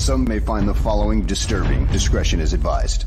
Some may find the following disturbing. Discretion is advised.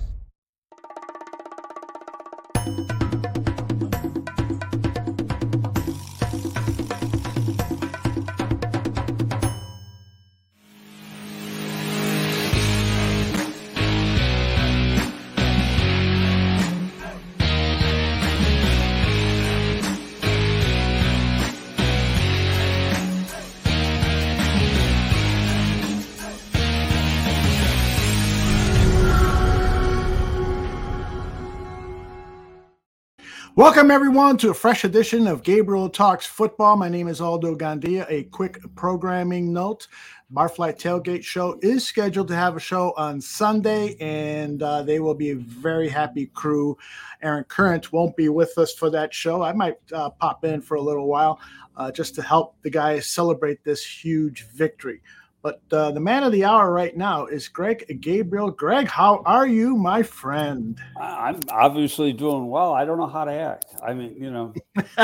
Welcome, everyone, to a fresh edition of Gabriel Talks Football. My name is Aldo Gandia. A quick programming note Barfly Tailgate Show is scheduled to have a show on Sunday, and uh, they will be a very happy crew. Aaron Current won't be with us for that show. I might uh, pop in for a little while uh, just to help the guys celebrate this huge victory. But uh, the man of the hour right now is Greg Gabriel. Greg, how are you, my friend? I'm obviously doing well. I don't know how to act. I mean, you know,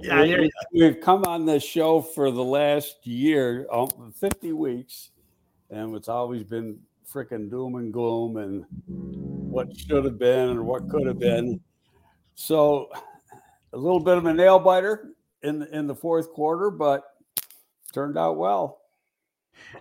yeah, we, we've come on this show for the last year, um, 50 weeks, and it's always been freaking doom and gloom and what should have been and what could have been. So, a little bit of a nail biter in in the fourth quarter, but turned out well.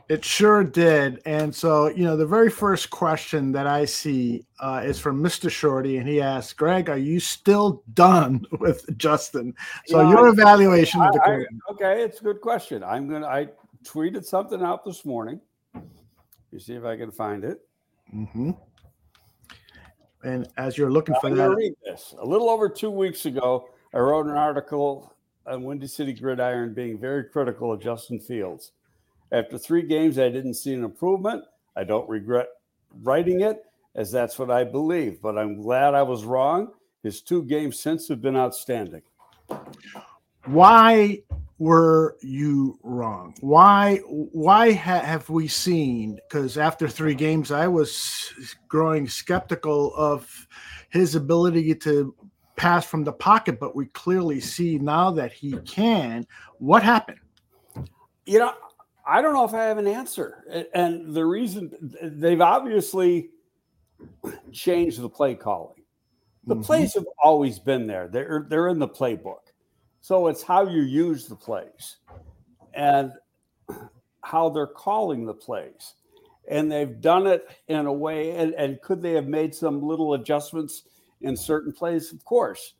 It sure did. And so, you know, the very first question that I see uh, is from Mr. Shorty, and he asks, Greg, are you still done with Justin? So, you know, your evaluation I, of the I, okay, it's a good question. I'm going to, I tweeted something out this morning. You see if I can find it. Mm-hmm. And as you're looking for I'm that, read this. A little over two weeks ago, I wrote an article on Windy City Gridiron being very critical of Justin Fields. After three games, I didn't see an improvement. I don't regret writing it, as that's what I believe, but I'm glad I was wrong. His two games since have been outstanding. Why were you wrong? Why why ha- have we seen? Because after three games, I was growing skeptical of his ability to pass from the pocket, but we clearly see now that he can. What happened? You know, I don't know if I have an answer. And the reason they've obviously changed the play calling. The mm-hmm. plays have always been there. They're they're in the playbook. So it's how you use the plays and how they're calling the plays. And they've done it in a way, and, and could they have made some little adjustments in certain plays? Of course.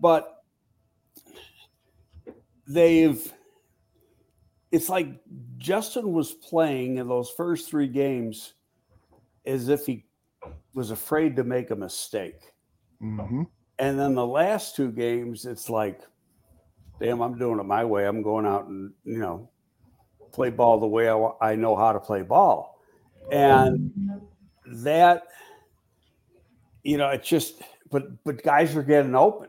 But they've it's like Justin was playing in those first three games as if he was afraid to make a mistake. Mm-hmm. And then the last two games, it's like, damn, I'm doing it my way. I'm going out and, you know, play ball the way I, I know how to play ball. And that, you know, it's just, but, but guys are getting open,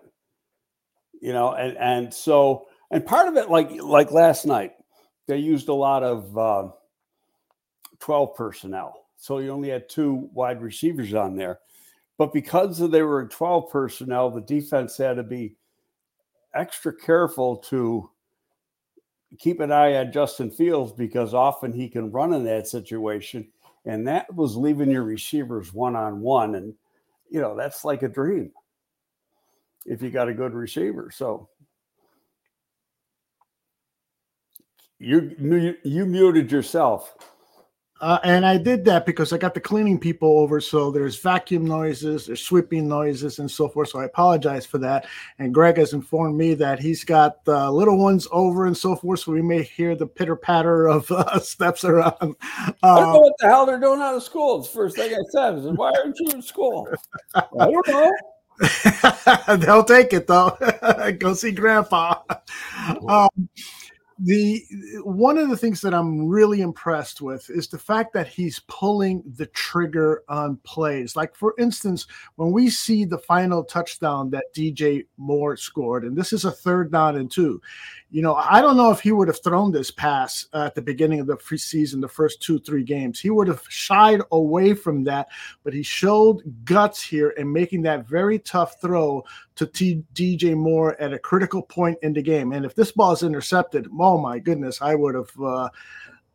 you know, and, and so, and part of it, like, like last night, they used a lot of uh, 12 personnel. So you only had two wide receivers on there. But because they were 12 personnel, the defense had to be extra careful to keep an eye on Justin Fields because often he can run in that situation. And that was leaving your receivers one on one. And, you know, that's like a dream if you got a good receiver. So You you muted yourself. Uh, and I did that because I got the cleaning people over. So there's vacuum noises, there's sweeping noises, and so forth. So I apologize for that. And Greg has informed me that he's got uh, little ones over and so forth. So we may hear the pitter patter of uh, steps around. I don't know what the hell they're doing out of school. It's the first thing I said. Is, Why aren't you in school? I don't know. They'll take it though. Go see grandpa. Um, the one of the things that I'm really impressed with is the fact that he's pulling the trigger on plays. Like for instance, when we see the final touchdown that DJ Moore scored, and this is a third down and two, you know, I don't know if he would have thrown this pass at the beginning of the preseason, the first two, three games. He would have shied away from that, but he showed guts here in making that very tough throw to T- DJ Moore at a critical point in the game. And if this ball is intercepted, oh my goodness, I would have. Uh,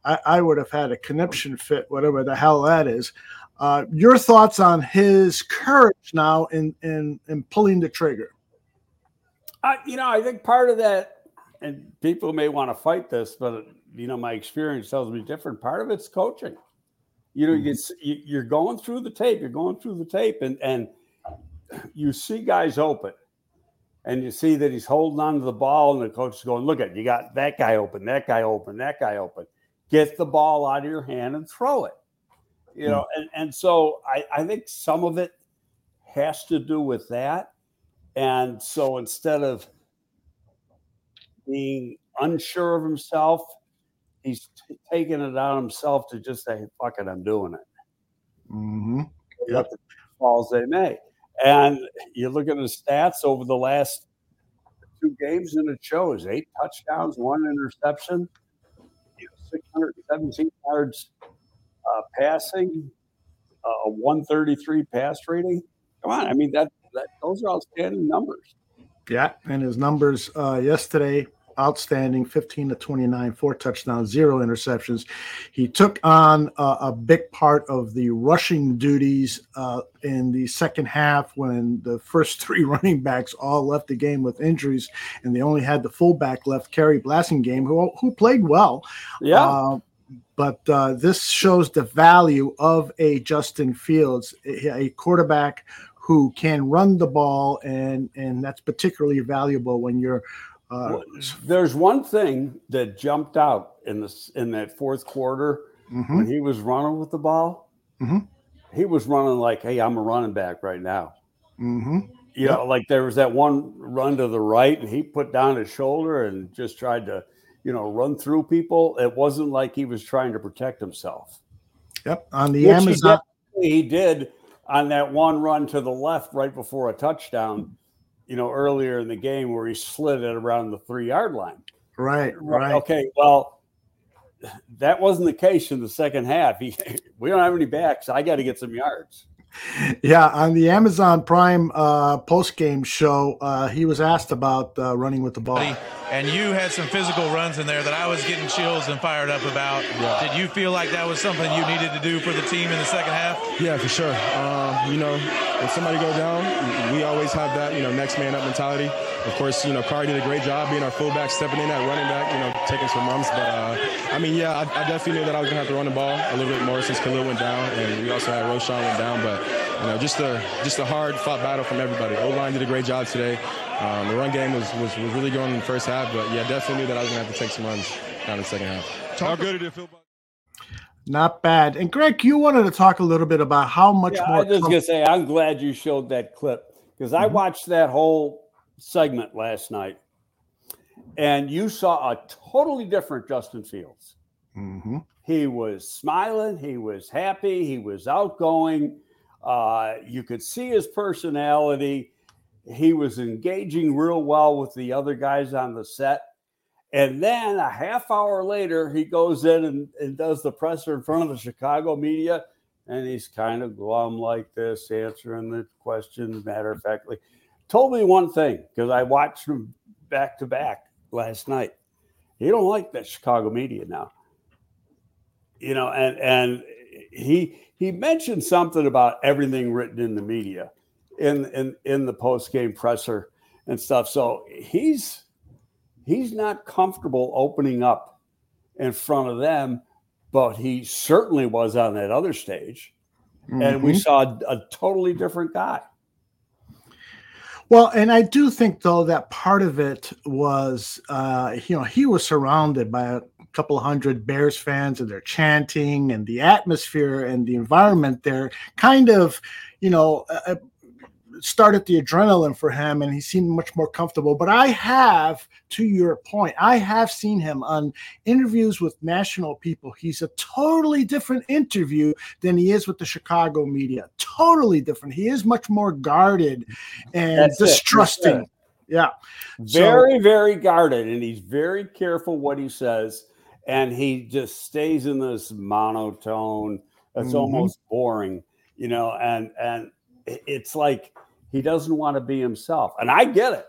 I, I would have had a conniption fit, whatever the hell that is. Uh, your thoughts on his courage now in in, in pulling the trigger? Uh, you know, I think part of that, and people may want to fight this, but you know, my experience tells me different. Part of it's coaching. You know, mm-hmm. you, you're going through the tape. You're going through the tape, and and you see guys open, and you see that he's holding on to the ball, and the coach is going, "Look at you got that guy open, that guy open, that guy open. Get the ball out of your hand and throw it." you know, mm. and, and so I, I think some of it has to do with that. And so instead of being unsure of himself, he's t- taking it on himself to just say, fuck it, I'm doing it. Mm-hmm. Yep. The they may. And you look at the stats over the last two games, and it shows eight touchdowns, one interception, you know, 617 yards uh, passing, uh, a 133 pass rating. Come on, I mean that, that those are outstanding numbers. Yeah, and his numbers uh, yesterday outstanding 15 to 29 four touchdowns zero interceptions he took on uh, a big part of the rushing duties uh, in the second half when the first three running backs all left the game with injuries and they only had the fullback left Khari Blasingame who, who played well yeah uh, but uh, this shows the value of a Justin Fields, a quarterback who can run the ball, and and that's particularly valuable when you're. Uh, There's one thing that jumped out in this in that fourth quarter mm-hmm. when he was running with the ball. Mm-hmm. He was running like, "Hey, I'm a running back right now." Mm-hmm. You yep. know, like there was that one run to the right, and he put down his shoulder and just tried to you know, run through people. It wasn't like he was trying to protect himself. Yep. On the Which Amazon. He did, he did on that one run to the left right before a touchdown, you know, earlier in the game where he slid it around the three yard line. Right. Right. Okay. Well, that wasn't the case in the second half. He, we don't have any backs. I got to get some yards. Yeah, on the Amazon Prime uh, post game show, uh, he was asked about uh, running with the ball. And you had some physical runs in there that I was getting chills and fired up about. Yeah. Did you feel like that was something you needed to do for the team in the second half? Yeah, for sure. Um, you know, when somebody go down, we always have that, you know, next man up mentality. Of course, you know, Khari did a great job being our fullback, stepping in at running back, you know, taking some runs. But, uh, I mean, yeah, I, I, definitely knew that I was going to have to run the ball a little bit more since Khalil went down. And we also had Roschon went down. But, you know, just a, just a hard fought battle from everybody. O-line did a great job today. Um, the run game was, was, was really going in the first half, but yeah, definitely knew that I was going to have to take some runs down in the second half. How good did it feel about? Not bad. And Greg, you wanted to talk a little bit about how much yeah, more. I was just gonna say, I'm glad you showed that clip because mm-hmm. I watched that whole segment last night, and you saw a totally different Justin Fields. Mm-hmm. He was smiling. He was happy. He was outgoing. Uh, you could see his personality he was engaging real well with the other guys on the set. And then a half hour later, he goes in and, and does the presser in front of the Chicago media. And he's kind of glum like this, answering the questions matter of factly. Told me one thing because I watched him back to back last night. He don't like that Chicago media now. You know, and and he he mentioned something about everything written in the media in in in the post game presser and stuff. So he's he's not comfortable opening up in front of them, but he certainly was on that other stage, mm-hmm. and we mm-hmm. saw a, a totally different guy. Well, and I do think though that part of it was, uh, you know, he was surrounded by a couple hundred Bears fans and they're chanting, and the atmosphere and the environment there kind of, you know, uh, started the adrenaline for him and he seemed much more comfortable. But I have, to your point, I have seen him on interviews with national people. He's a totally different interview than he is with the Chicago media. Totally different. He is much more guarded and That's distrusting. Yeah. Very, so, very guarded. And he's very careful what he says. And he just stays in this monotone that's mm-hmm. almost boring, you know, and and it's like he doesn't want to be himself. And I get it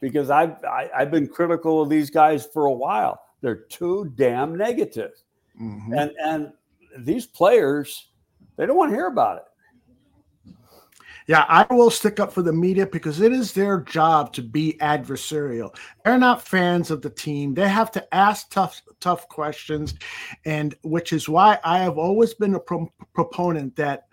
because I've, I, have i have been critical of these guys for a while. They're too damn negative. mm-hmm. and and these players they don't want to hear about it. Yeah, I will stick up for the media because it is their job to be adversarial. They're not fans of the team. They have to ask tough, tough questions, and which is why I have always been a pro- proponent that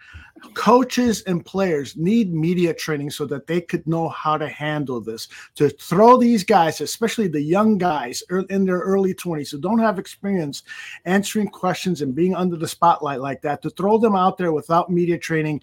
coaches and players need media training so that they could know how to handle this to throw these guys especially the young guys in their early 20s who don't have experience answering questions and being under the spotlight like that to throw them out there without media training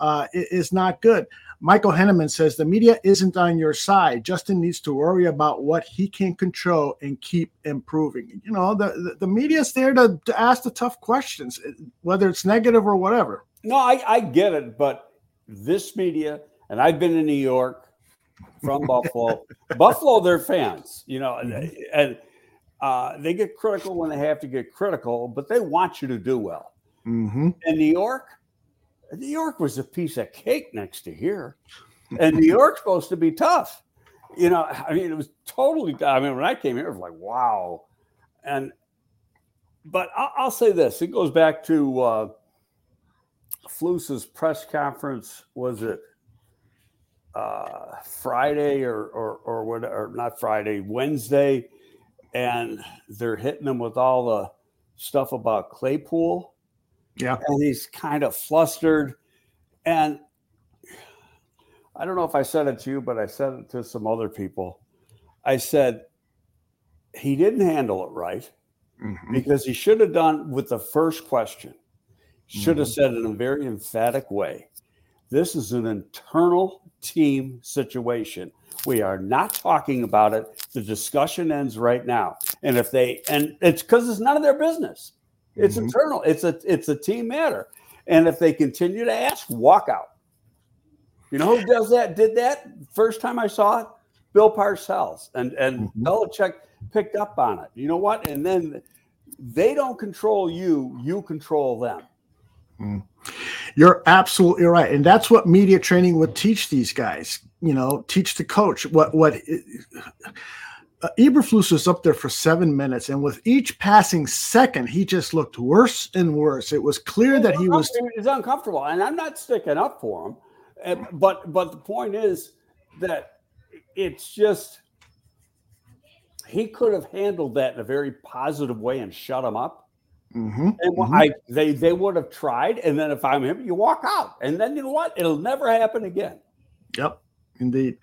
uh, is not good Michael Henneman says the media isn't on your side. Justin needs to worry about what he can control and keep improving. You know, the, the, the media is there to, to ask the tough questions, whether it's negative or whatever. No, I, I get it, but this media, and I've been in New York from Buffalo. Buffalo, they're fans, you know, mm-hmm. and uh, they get critical when they have to get critical, but they want you to do well. Mm-hmm. In New York, New York was a piece of cake next to here, and New York's supposed to be tough. You know, I mean, it was totally. I mean, when I came here, it was like wow, and but I'll, I'll say this: it goes back to. Uh, Flus's press conference was it uh, Friday or or or what or not Friday Wednesday, and they're hitting him with all the stuff about Claypool. Yeah, and he's kind of flustered, and I don't know if I said it to you, but I said it to some other people. I said he didn't handle it right mm-hmm. because he should have done with the first question should have mm-hmm. said in a very emphatic way this is an internal team situation. We are not talking about it. The discussion ends right now. And if they and it's because it's none of their business. It's mm-hmm. internal. It's a it's a team matter. And if they continue to ask, walk out. You know who does that? Did that first time I saw it? Bill Parcells and and mm-hmm. Belichick picked up on it. You know what? And then they don't control you. You control them. Mm. You're absolutely right, and that's what media training would teach these guys. You know, teach the coach what what. Uh, Eberflus was up there for seven minutes, and with each passing second, he just looked worse and worse. It was clear that he was. Uncomfortable, and I'm not sticking up for him, eh, but but the point is that it's just he could have handled that in a very positive way and shut him up Mm-hmm. And mm-hmm. I they they would have tried, and then if I'm him, you walk out, and then you know what? It'll never happen again. Yep, indeed.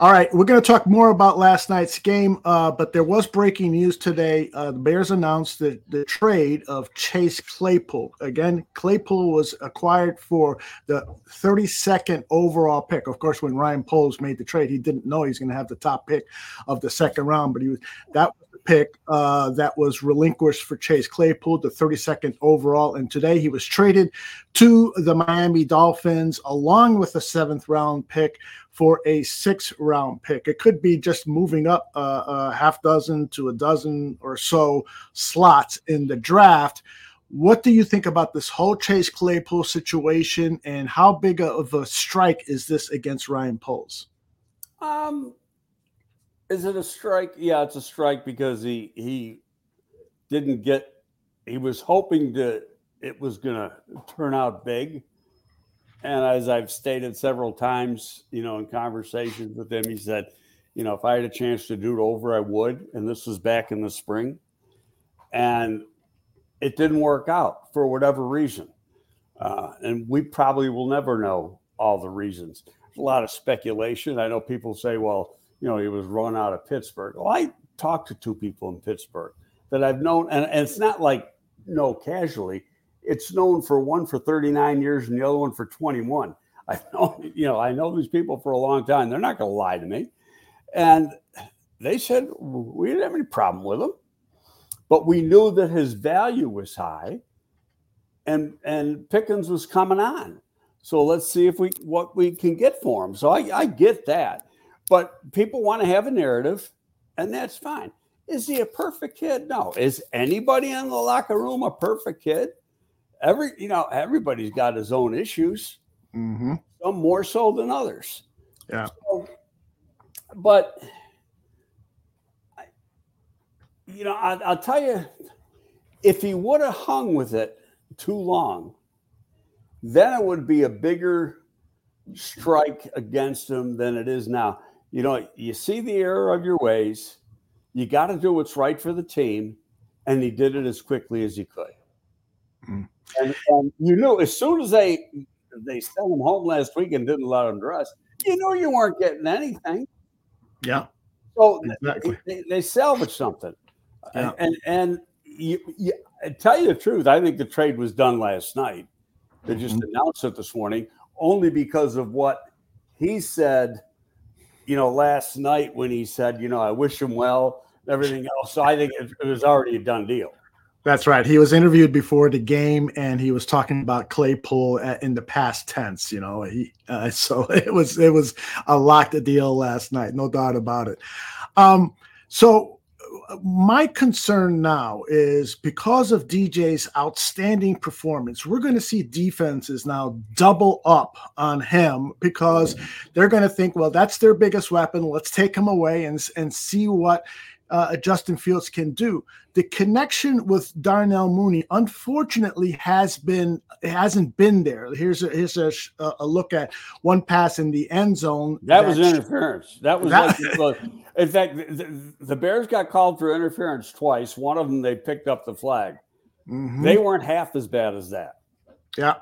All right, we're going to talk more about last night's game, uh, but there was breaking news today. Uh, the Bears announced the, the trade of Chase Claypool. Again, Claypool was acquired for the 32nd overall pick. Of course, when Ryan Poles made the trade, he didn't know he's going to have the top pick of the second round, but he was that pick uh, that was relinquished for Chase Claypool, the 32nd overall. And today he was traded to the Miami Dolphins along with a seventh round pick for a six round pick. It could be just moving up uh, a half dozen to a dozen or so slots in the draft. What do you think about this whole Chase Claypool situation, and how big of a strike is this against Ryan Poles? Um, is it a strike? Yeah, it's a strike because he he didn't get. He was hoping that it was going to turn out big, and as I've stated several times, you know, in conversations with him, he said, you know, if I had a chance to do it over, I would. And this was back in the spring. And it didn't work out for whatever reason. Uh, and we probably will never know all the reasons. There's a lot of speculation. I know people say, well, you know, he was run out of Pittsburgh. Well, I talked to two people in Pittsburgh that I've known, and, and it's not like no casually it's known for one for 39 years and the other one for 21. I know, you know, I know these people for a long time. They're not going to lie to me. And they said we didn't have any problem with him, but we knew that his value was high, and and Pickens was coming on. So let's see if we what we can get for him. So I, I get that, but people want to have a narrative, and that's fine. Is he a perfect kid? No. Is anybody in the locker room a perfect kid? every you know everybody's got his own issues mm-hmm. some more so than others yeah so, but you know I, will tell you if he would have hung with it too long, then it would be a bigger strike against him than it is now. You know, you see the error of your ways. You got to do what's right for the team, and he did it as quickly as he could. Mm. And, and, you knew as soon as they they sent him home last week and didn't let him dress, you know you weren't getting anything. Yeah. So exactly. they, they salvaged something. Yeah. And and you, you, tell you the truth, I think the trade was done last night. They just mm-hmm. announced it this morning only because of what he said, you know, last night when he said, you know, I wish him well, everything else. So I think it, it was already a done deal. That's right. He was interviewed before the game, and he was talking about Claypool in the past tense. You know, he uh, so it was it was a locked deal last night, no doubt about it. Um, so my concern now is because of DJ's outstanding performance, we're going to see defenses now double up on him because they're going to think, well, that's their biggest weapon. Let's take him away and, and see what uh, Justin Fields can do. The connection with Darnell Mooney, unfortunately, has been hasn't been there. Here's a here's a, a look at one pass in the end zone. That, was interference. That was that, like, in fact, the, the, Bears got called for interference twice. One of them they picked up the flag. Mm-hmm. They weren't half as bad as that. Yeah.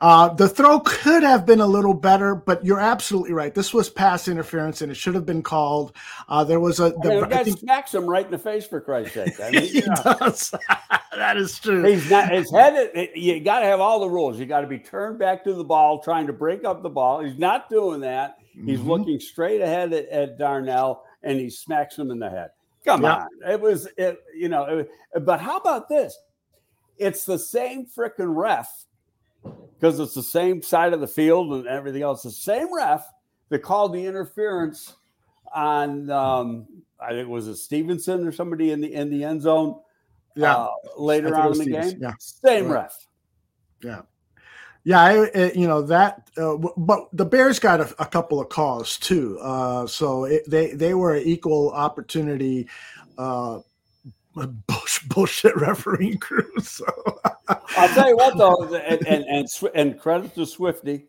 Uh, the throw could have been a little better, but you're absolutely right. This was pass interference, and it should have been called. Uh, there was a. The, mean, guy think, smacks him right in the face for Christ's sake. I mean, he does. that is true. He's not. His head. You got to have all the rules. You got to be turned back to the ball, trying to break up the ball. He's not doing that. He's mm-hmm. looking straight ahead at, at, Darnell, and he smacks him in the head. Come yeah. on, it was. It, you know, it, but how about this? It's the same freaking ref because it's the same side of the field and everything else. The same ref that called the interference on um, I think it was a Stevenson or somebody in the in the end zone. Yeah, uh, later on in the game. Yeah, same right. ref. Yeah. Yeah, I, you know that, uh, but the Bears got a, a couple of calls too, uh, so it, they they were an equal opportunity uh, bullshit refereeing crew. So I'll tell you what, though, and and and, and credit to Swifty.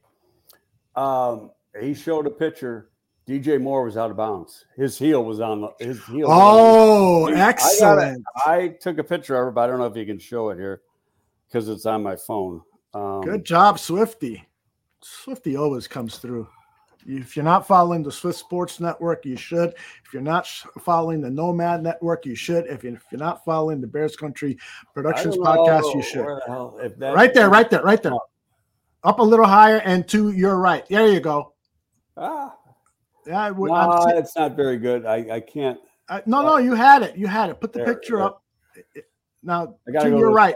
Um, he showed a picture. DJ Moore was out of bounds. His heel was on the, his heel. Oh, excellent! I, I, took a picture of it, but I don't know if you can show it here because it's on my phone. Um, Good job, Swifty. Swifty always comes through. If you're not following the Swiss Sports Network, you should. If you're not following the Nomad Network, you should. If, you, are not following the Bears Country Productions podcast, you should. The right there, right there, right there. Up a little higher and to your right. There you go. Ah. Yeah, no, it's not very good. I, I can't. Uh, no, no, you had it. You had it. Put the there, picture there. up. Now to go your right.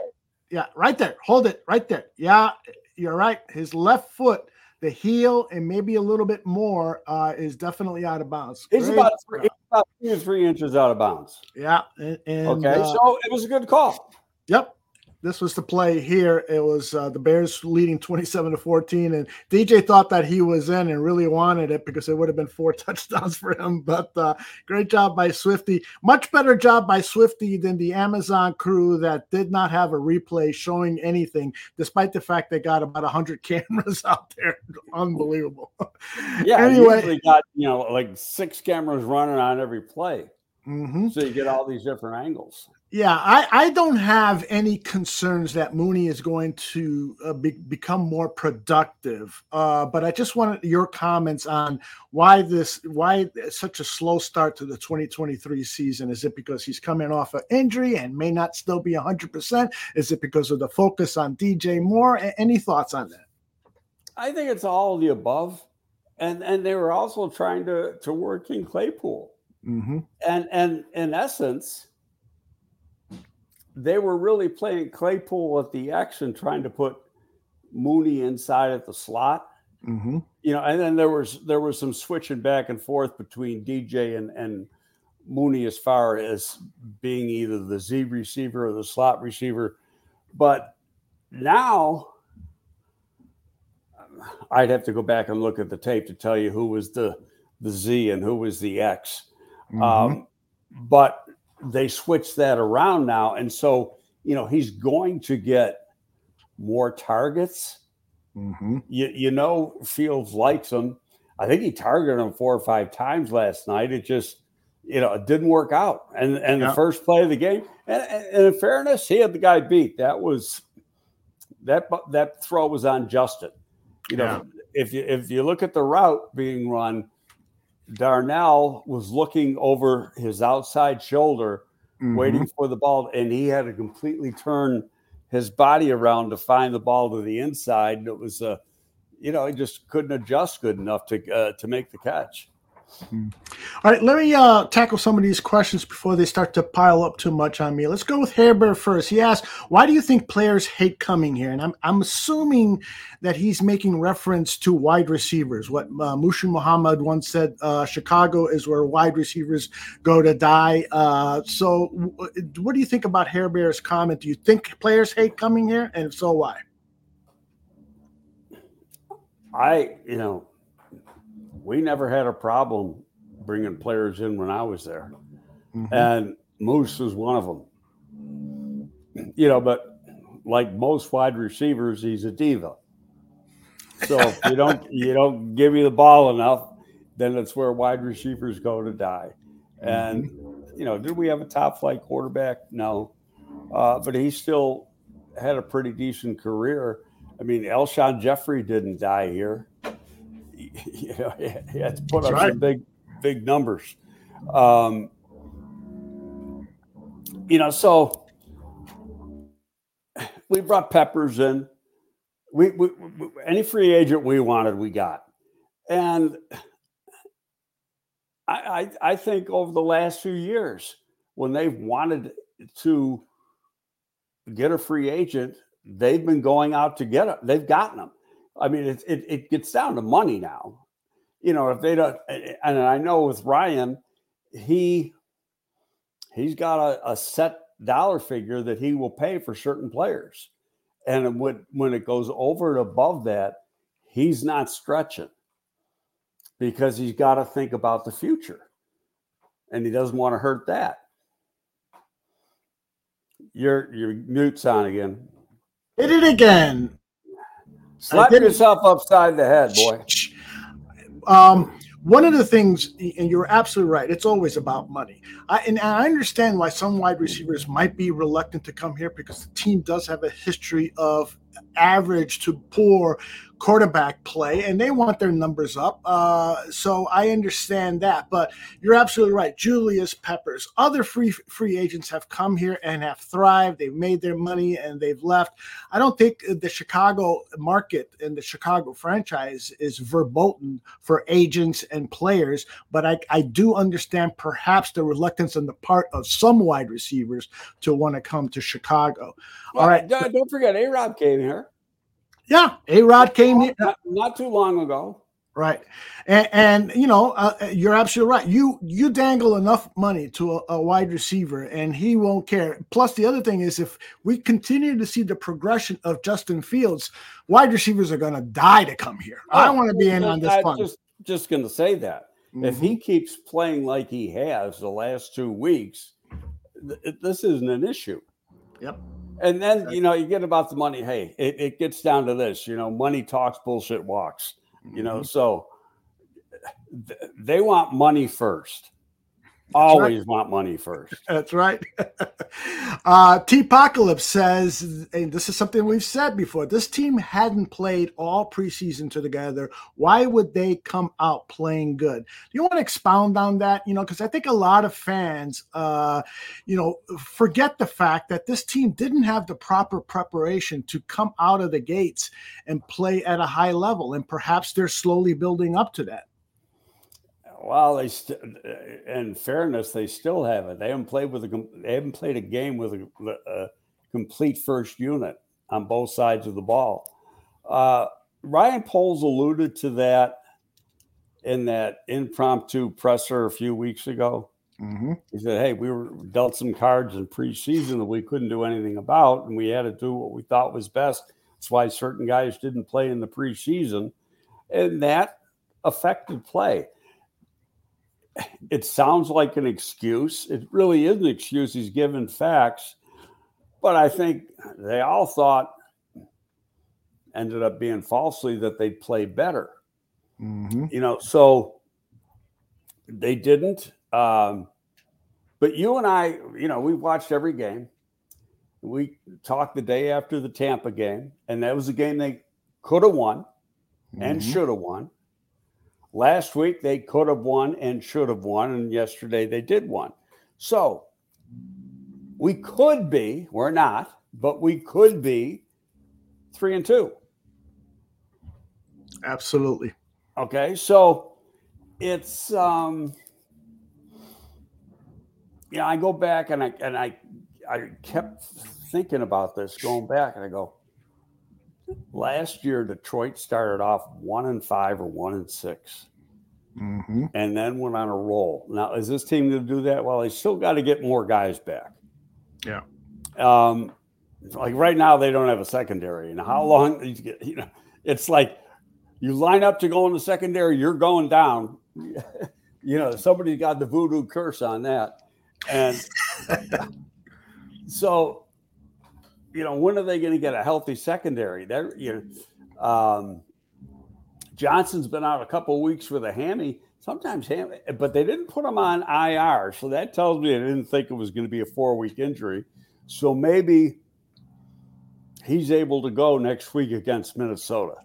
Yeah, right there. Hold it right there. Yeah, you're right. His left foot the heel and maybe a little bit more uh, is definitely out of bounds. It's about, three, it's about two or three inches out of bounds. Yeah. And, and, okay. Uh, so it was a good call. Yep this was the play here. It was uh, the Bears leading 27 to 14, and DJ thought that he was in and really wanted it because it would have been four touchdowns for him. But uh, great job by Swifty. Much better job by Swifty than the Amazon crew that did not have a replay showing anything, despite the fact they got about 100 cameras out there. Unbelievable. Yeah. anyway, they got you know like six cameras running on every play. Mm-hmm. So you get all these different angles. Yeah, I, I don't have any concerns that Mooney is going to uh, be, become more productive. Uh, but I just wanted your comments on why this why such a slow start to the 2023 season. Is it because he's coming off an injury and may not still be 100%? Is it because of the focus on DJ Moore? Any thoughts on that? I think it's all the above. And and they were also trying to to work in Claypool. Mm-hmm. And and in essence, they were really playing Claypool at the X and trying to put Mooney inside at the slot. Mm-hmm. You know, and then there was there was some switching back and forth between DJ and and Mooney as far as being either the Z receiver or the slot receiver. But now I'd have to go back and look at the tape to tell you who was the the Z and who was the X. Mm-hmm. Um, but they switched that around now. And so you know, he's going to get more targets. Mm-hmm. You, you know, Fields likes him. I think he targeted him four or five times last night. It just, you know, it didn't work out. And and Yeah. the first play of the game, and, and in fairness, he had the guy beat. That was that that throw was on Justin. You know, Yeah. if you if you look at the route being run, Darnell was looking over his outside shoulder, Mm-hmm. waiting for the ball, and he had to completely turn his body around to find the ball to the inside. And it was a, you know, he just couldn't adjust good enough to uh, to make the catch. All right, let me uh, tackle some of these questions before they start to pile up too much on me. Let's go with Hairbear first. He asked, "Why do you think players hate coming here?" And I'm I'm assuming that he's making reference to wide receivers. What uh, Muhsin Muhammad once said: uh, "Chicago is where wide receivers go to die." Uh, so, w- what do you think about Hairbear's comment? Do you think players hate coming here, and if so, why? I, you know, we never had a problem bringing players in when I was there, and Moose was one of them. You know, but like most wide receivers, he's a diva. So if you don't you don't give me the ball enough, then it's where wide receivers go to die. And you know, did we have a top flight quarterback? No, uh, but he still had a pretty decent career. I mean, Alshon Jeffery didn't die here. You know, he had to put That's up right. some big, big numbers. Um, you know, so we brought Peppers in. We, we, we any free agent we wanted, we got, and I, I I think over the last few years, when they've wanted to get a free agent, they've been going out to get them. They've gotten them. I mean, it, it, it gets down to money now. You know, if they don't, and I know with Ryan, he he's got a, a set dollar figure that he will pay for certain players, and when when it goes over and above that, he's not stretching because he's got to think about the future, and he doesn't want to hurt that. Your your mute's on again. Hit it again. Slap yourself upside the head, boy. Um, one of the things, and you're absolutely right, it's always about money. I, and I understand why some wide receivers might be reluctant to come here because the team does have a history of average to poor quarterback play, and they want their numbers up. Uh, so I understand that. But you're absolutely right. Julius Peppers, other free free agents have come here and have thrived. They've made their money and they've left. I don't think the Chicago market and the Chicago franchise is verboten for agents and players, but I, I do understand perhaps the reluctance on the part of some wide receivers to want to come to Chicago. All right. Don't don't forget, A Rob came here Yeah, A Rob came here. not, not too long ago. Right, and, and you know uh, you're absolutely right. You you dangle enough money to a, a wide receiver, and he won't care. Plus, the other thing is, if we continue to see the progression of Justin Fields, wide receivers are going to die to come here. I want to be in on this I'm. Just, just going to say that if Mhm. he keeps playing like he has the last two weeks, th- this isn't an issue. Yep. And then you know you get about the money. Hey, it, it gets down to this. You know, money talks, bullshit walks. You know, mm-hmm. so th- they want money first. Always want money first. That's right. uh, T Apocalypse says, and this is something we've said before this team hadn't played all preseason together. Why would they come out playing good? Do you want to expound on that? You know, because I think a lot of fans, uh, you know, forget the fact that this team didn't have the proper preparation to come out of the gates and play at a high level. And perhaps they're slowly building up to that. Well, they st- in fairness, they still haven't. They haven't played with a they haven't played a game with a, a complete first unit on both sides of the ball. Uh, Ryan Poles alluded to that in that impromptu presser a few weeks ago. Mm-hmm. He said, "Hey, we were dealt some cards in preseason that we couldn't do anything about, and we had to do what we thought was best. That's why certain guys didn't play in the preseason, and that affected play." It sounds like an excuse. It really is an excuse. He's given facts, But I think they all thought, ended up being falsely, that they'd play better. Mm-hmm. You know, so they didn't. Um, but you and I, you know, we watched every game. We talked the day after the Tampa game, and that was a game they could have won and Mhm. should have won. Last week they could have won and should have won, and yesterday they did won. So we could be, we're not, but we could be three and two. Absolutely. Okay, so it's um yeah, I go back and I and I I kept thinking about this going back and I go last year Detroit started off one and five or one and six Mm-hmm. and then went on a roll. Now is this team going to do that? Well, they still got to get more guys back. Yeah. Um like right now they don't have a secondary. And how long you know it's like you line up to go in the secondary, you're going down. you know, somebody got the voodoo curse on that. And so, you know, when are they going to get a healthy secondary? There, you know, um, Johnson's been out a couple weeks with a hammy. Sometimes hammy, but they didn't put him on IR, so that tells me they didn't think it was going to be a four-week injury. So maybe he's able to go next week against Minnesota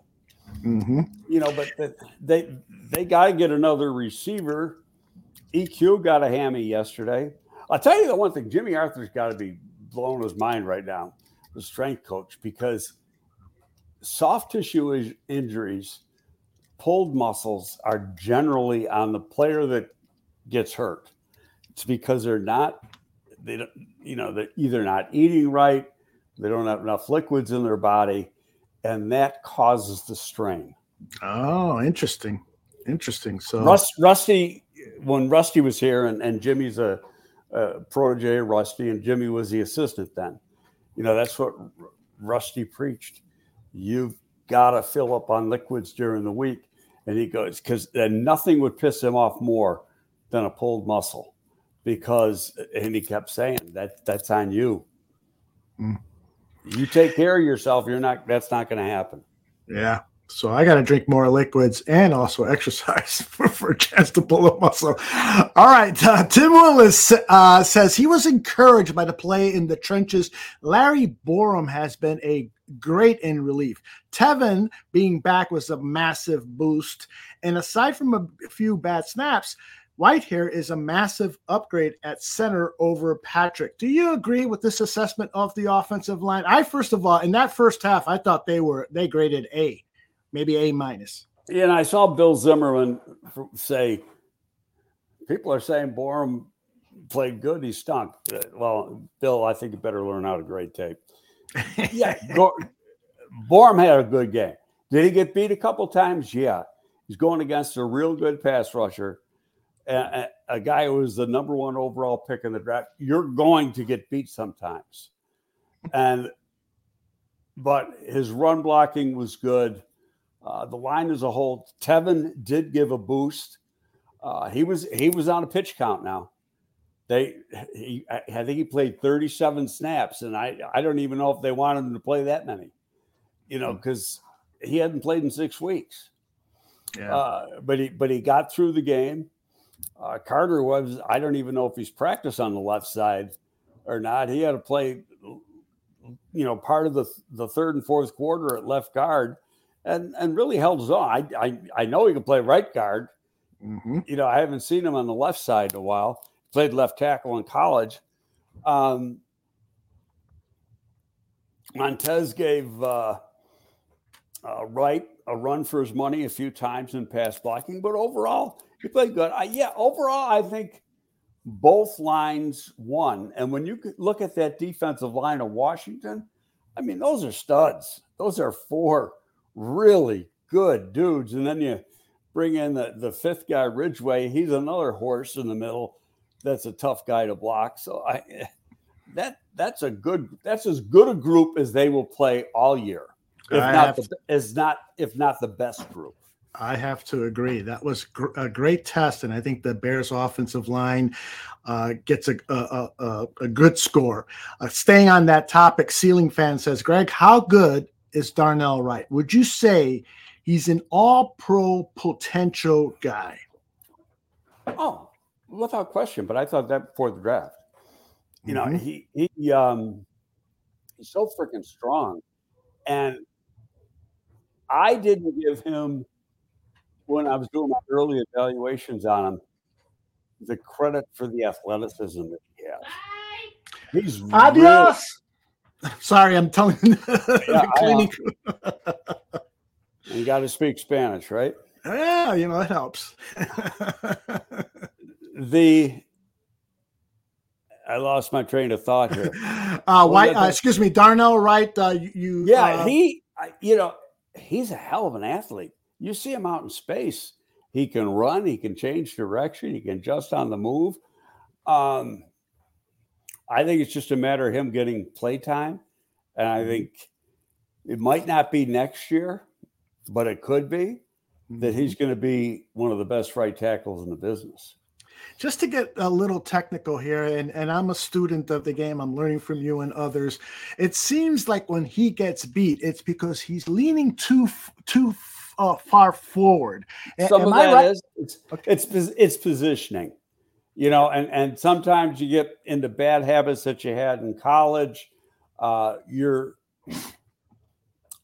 Mm-hmm. you know, but the, they they got to get another receiver. EQ got a hammy yesterday. I'll tell you the one thing: Jimmy Arthur's got to be blowing his mind right now, strength coach, because soft tissue injuries, pulled muscles are generally on the player that gets hurt. It's because they're not, they don't, you know, they're either not eating right, they don't have enough liquids in their body, and that causes the strain. Oh, interesting. Interesting. So Rust, Rusty, when Rusty was here, and, and Jimmy's a, a protege, of Rusty, and Jimmy was the assistant then. You know, that's what R- Rusty preached. You've got to fill up on liquids during the week. And he goes, because then nothing would piss him off more than a pulled muscle. Because, and he kept saying, that that's on you. Mm. You take care of yourself, you're not, that's not going to happen. yeah. So I got to drink more liquids and also exercise for, for a chance to pull a muscle. All right. Uh, Tim Willis uh, says he was encouraged by the play in the trenches. Larry Borom has been a great in relief. Teven being back was a massive boost. And aside from a few bad snaps, Whitehair is a massive upgrade at center over Patrick. Do you agree with this assessment of the offensive line? I first of all, in that first half, I thought they were they graded A, maybe A minus. Yeah, and I saw Bill Zimmerman say, people are saying Borom played good. He stunk. Uh, Well, Bill, I think you better learn how to grade tape. Yeah, Borom had a good game. Did he get beat a couple times? Yeah. He's going against a real good pass rusher, a, a, a guy who was the number one overall pick in the draft. You're going to get beat sometimes. And, but his run blocking was good. Uh, the line as a whole, Teven did give a boost. Uh, he was he was on a pitch count now. They, he, I think he played 37 snaps, and I I don't even know if they wanted him to play that many, you know, because he hadn't played in six weeks. Yeah. Uh, but he but he got through the game. Uh, Carter was I don't even know if he's practiced on the left side or not. He had to play, you know, part of the the third and fourth quarter at left guard, and and really held his own. I I, I know he can play right guard. hmm You know, I haven't seen him on the left side in a while. Played left tackle in college. Um, Montez gave uh, uh, Wright a run for his money a few times in pass blocking, but overall, he played good. I, yeah, overall, I think both lines won. And when you look at that defensive line of Washington, I mean, those are studs. Those are four really good dudes. And then you bring in the, the fifth guy, Ridgeway. He's another horse in the middle. That's a tough guy to block. So I that that's a good that's as good a group as they will play all year. If I not the, is not if not the best group. I have to agree. That was gr- a great test, and I think the Bears' offensive line uh, gets a, a, a, a, good score. Uh, staying on that topic, Ceiling Fan says, Greg, how good is Darnell Wright? Would you say he's an all pro potential guy? Oh, without question. But I thought that before the draft. You know, mm-hmm. he, he um, he's so freaking strong. And I didn't give him when I was doing my early evaluations on him the credit for the athleticism that he has. He's adios. Sorry, I'm telling you. Yeah, you got to speak Spanish, right? Yeah, you know it helps. the I lost my train of thought here. Uh, why? Uh, excuse me, Darnell Wright. Uh, you? Yeah, uh, he. You know, he's a hell of an athlete. You see him out in space. He can run. He can change direction. He can adjust on the move. Um, I think it's just a matter of him getting play time, and I think it might not be next year, but it could be that mm-hmm. he's going to be one of the best right tackles in the business just to get a little technical here, and, and I'm a student of the game, I'm learning from you and others. It seems like when he gets beat, it's because he's leaning too too uh, far forward. Some Am of I that right? is, it's, okay. it's it's positioning, you know, and and sometimes you get into bad habits that you had in college. Uh, your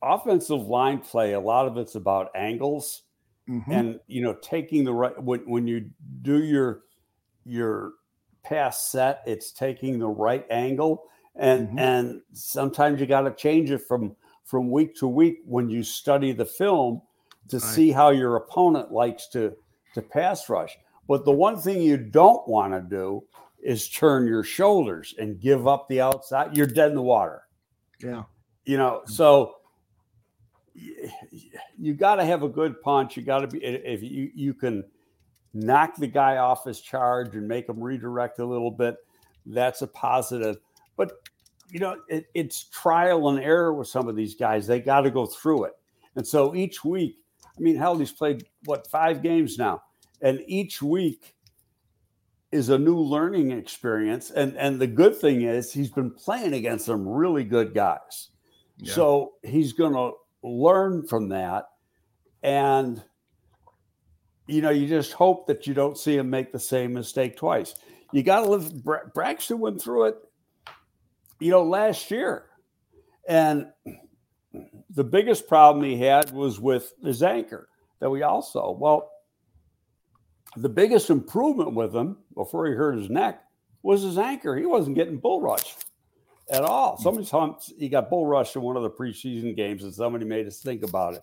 offensive line play, a lot of it's about angles. Mm-hmm. and you know taking the right when, when you do your your pass set, it's taking the right angle, and mm-hmm. and sometimes you got to change it from from week to week when you study the film to right. see how your opponent likes to to pass rush. But the one thing you don't want to do is turn your shoulders and give up the outside. You're dead in the water. Yeah. You know, so you got to have a good punch. You got to be if you you can knock the guy off his charge and make him redirect a little bit, that's a positive. But you know, it, it's trial and error with some of these guys. They got to go through it. And so each week, I mean, hell, he's played what five games now, and each week is a new learning experience. And and the good thing is he's been playing against some really good guys, yeah. so he's going to learn from that. And you know, you just hope that you don't see him make the same mistake twice. You got to live. Bra- Braxton went through it, you know, last year, and the biggest problem he had was with his anchor that we also. Well, the biggest improvement with him before he hurt his neck was his anchor. He wasn't getting bull rushed at all. Somebody told he got bull rushed in one of the preseason games, and somebody made us think about it.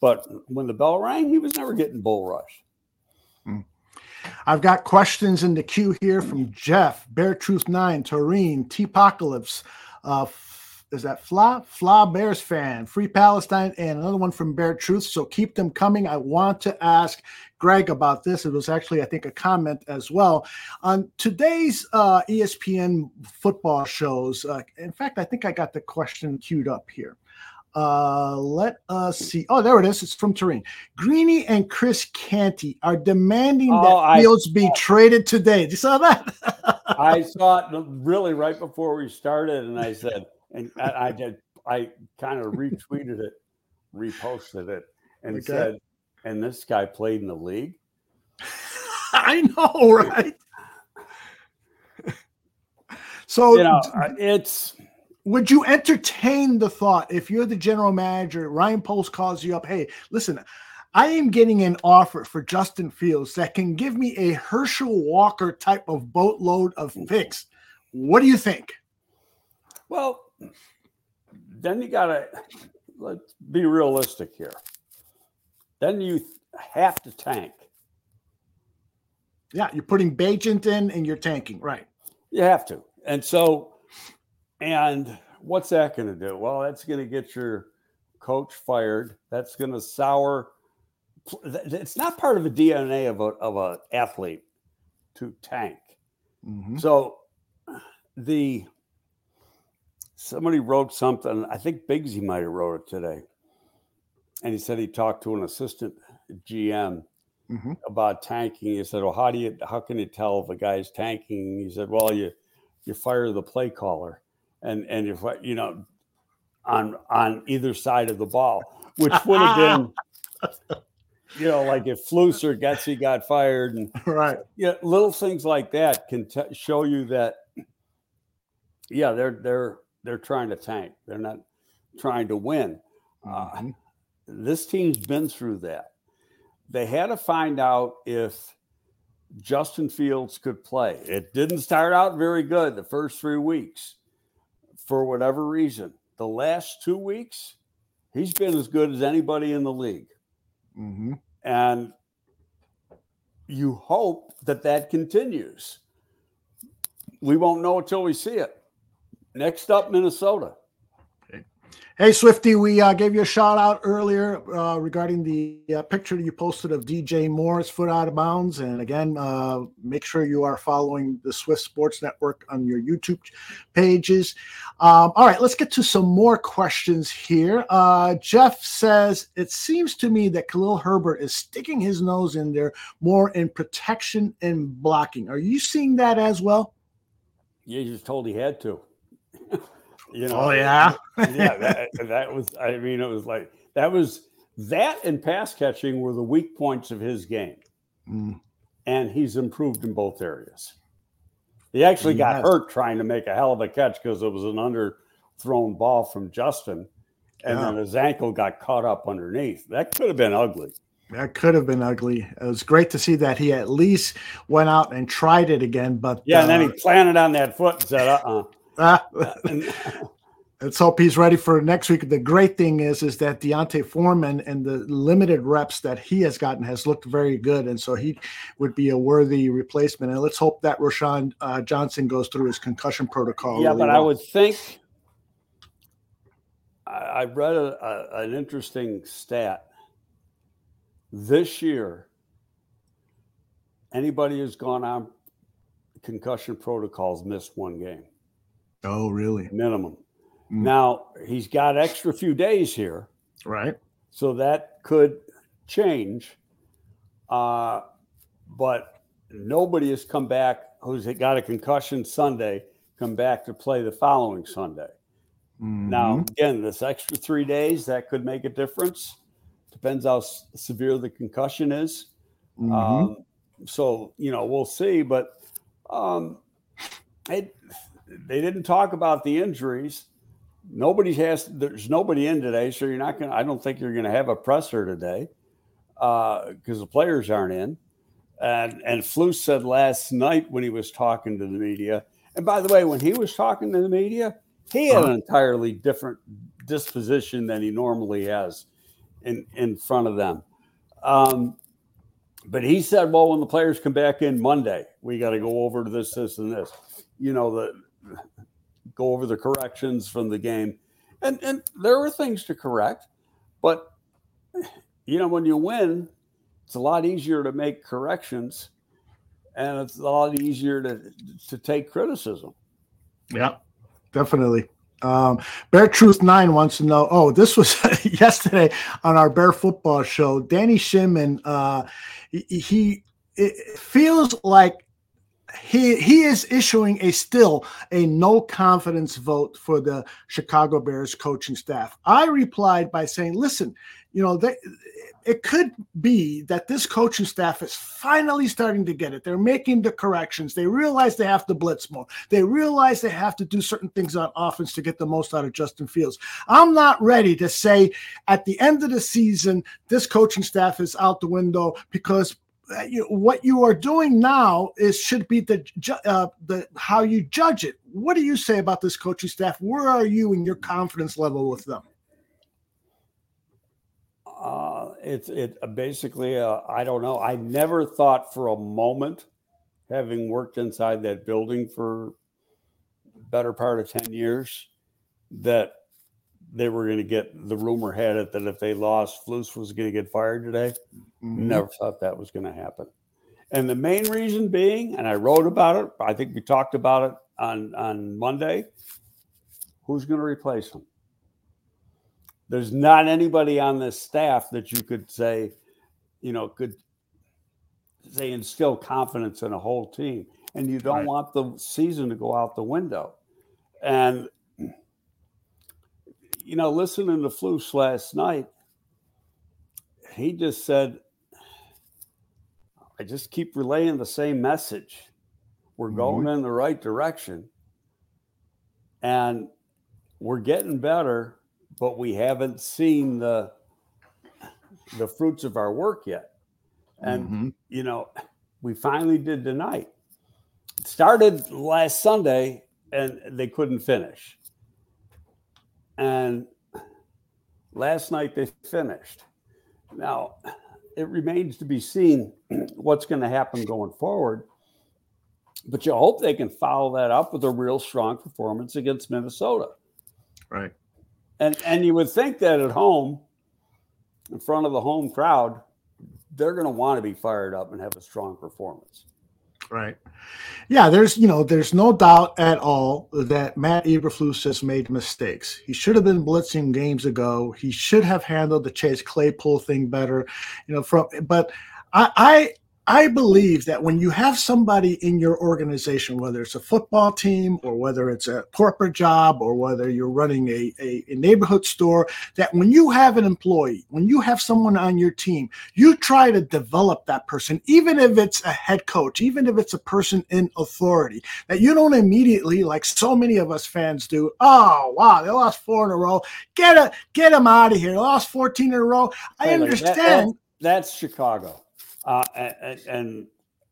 But when the bell rang, he was never getting bull rushed. Hmm. I've got questions in the queue here from Jeff, Bear Truth Nine, Toreen, T Apocalypse. Uh, is that Fla? Fla Bears fan, Free Palestine, and another one from Bear Truth. So keep them coming. I want to ask Greg about this. It was actually, I think, a comment as well on today's uh, ESPN football shows. Uh, in fact, I think I got the question queued up here. Uh, let us see. Oh, there it is. It's from Turin. Greeny and Chris Canty are demanding oh, that Fields be traded today. Did you saw that? I saw it really right before we started, and I said, and I, I did. I kind of retweeted it, reposted it, and okay. said, "And this guy played in the league." I know, right? so you know, it's would you entertain the thought if you're the general manager, Ryan Poles calls you up, hey, listen, I am getting an offer for Justin Fields that can give me a Herschel Walker type of boatload of mm. picks. What do you think? Well, then you got to let's be realistic here. Then you have to tank. Yeah, you're putting Bagent in and you're tanking, right? You have to. And so and what's that going to do? Well, that's going to get your coach fired. That's going to sour. It's not part of the DNA of a of a athlete to tank. Mm-hmm. So the somebody wrote something. I think Bigsy might have wrote it today, and he said he talked to an assistant GM Mhm. about tanking. He said, "Well, how do you how can you tell if a guy's tanking?" He said, "Well, you you fire the play caller, and and if you know on on either side of the ball, which would have been." You know, like if Flus or Getsy got fired, and Right. yeah, little things like that can t- show you that. Yeah, they're they're they're trying to tank. They're not trying to win. Uh, Mhm. this team's been through that. They had to find out if Justin Fields could play. It didn't start out very good the first three weeks for whatever reason. The last two weeks, he's been as good as anybody in the league. Mhm. And you hope that that continues. We won't know until we see it. Next up, Minnesota. Hey, Swifty, we uh, gave you a shout out earlier uh, regarding the uh, picture you posted of DJ Moore's foot out of bounds. And again, uh, make sure you are following the Swift Sports Network on your YouTube pages. Um, all right, let's get to some more questions here. Uh, Jeff says, It seems to me that Khalil Herbert is sticking his nose in there more in protection and blocking. Are you seeing that as well? You just told he had to. You know. Oh, yeah. yeah, that, that was. I mean, it was like that was that and pass catching were the weak points of his game, Mm, and he's improved in both areas. He actually He got has. hurt trying to make a hell of a catch because it was an underthrown ball from Justin, and Yeah. then his ankle got caught up underneath. That could have been ugly. That could have been ugly. It was great to see that he at least went out and tried it again. But Yeah, and then uh, he planted on that foot and said, "Uh, ah, let's hope he's ready for next week. The great thing is, is that D'Onta Foreman and the limited reps that he has gotten has looked very good, and so he would be a worthy replacement. And let's hope that Roschon uh, Johnson goes through his concussion protocol. yeah." really But I would think I, I read a, a, an interesting stat this year. Anybody who's gone on concussion protocols missed one game Oh, really? minimum. Mm. Now he's got extra few days here. Right. So that could change. Uh, but nobody has come back who's got a concussion Sunday, come back to play the following Sunday. Now, Mhm. again, this extra three days, that could make a difference. Depends how s- severe the concussion is. Mhm. Um, so, you know, we'll see. But um, it, they didn't talk about the injuries. Nobody has, there's nobody in today. So you're not going to, I don't think you're going to have a presser today because the players aren't in. And, and Flus said last night when he was talking to the media, and by the way, when he was talking to the media, he had an entirely different disposition than he normally has in, in front of them. Um, but he said, well, when the players come back in Monday, we got to go over to this, this, and this. You know, the go over the corrections from the game. And and there were things to correct, but you know, when you win, it's a lot easier to make corrections and it's a lot easier to to take criticism. Yeah, definitely. Um, Bear Truth Nine wants to know. Oh, this was yesterday on our Bear Football show. Danny Shimon. Uh, he, he it feels like he he is issuing a still a no confidence vote for the Chicago Bears coaching staff. I replied by saying, "Listen, you know they." It could be that this coaching staff is finally starting to get it. They're making the corrections. They realize they have to blitz more. They realize they have to do certain things on offense to get the most out of Justin Fields. I'm not ready to say at the end of the season, this coaching staff is out the window because you, what you are doing now is should be the uh, the how you judge it. What do you say about this coaching staff? Where are you in your confidence level with them? Uh, it's it basically uh, I don't know. I never thought for a moment, having worked inside that building for better part of ten years, that they were going to get the rumor had it that if they lost, Flus was going to get fired today. Mm-hmm. Never thought that was going to happen. And the main reason being, and I wrote about it. I think we talked about it on on Monday. Who's going to replace him? There's not anybody on this staff that you could say you know, could they instill confidence in a whole team, and you don't Right. want the season to go out the window. And you know, listening to Flus last night, he just said, "I just keep relaying the same message. We're going in the right direction, and we're getting better, but we haven't seen the the fruits of our work yet." And Mhm. you know, we finally did tonight. It started last Sunday and they couldn't finish. And last night they finished. Now, it remains to be seen what's going to happen going forward. But you hope they can follow that up with a real strong performance against Minnesota. right. And and you would think that at home, in front of the home crowd, they're going to want to be fired up and have a strong performance. Right. Yeah, there's you know, there's no doubt at all that Matt Eberflus has made mistakes. He should have been blitzing games ago. He should have handled the Chase Claypool thing better. You know, from but I I believe that when you have somebody in your organization, whether it's a football team or whether it's a corporate job or whether you're running a, a, a neighborhood store, that when you have an employee, when you have someone on your team, you try to develop that person, even if it's a head coach, even if it's a person in authority, that you don't immediately, like so many of us fans do, oh wow, they lost four in a row. Get a get them out of here. They lost 14 in a row. I like, that- understand. That's Chicago. Uh, and, and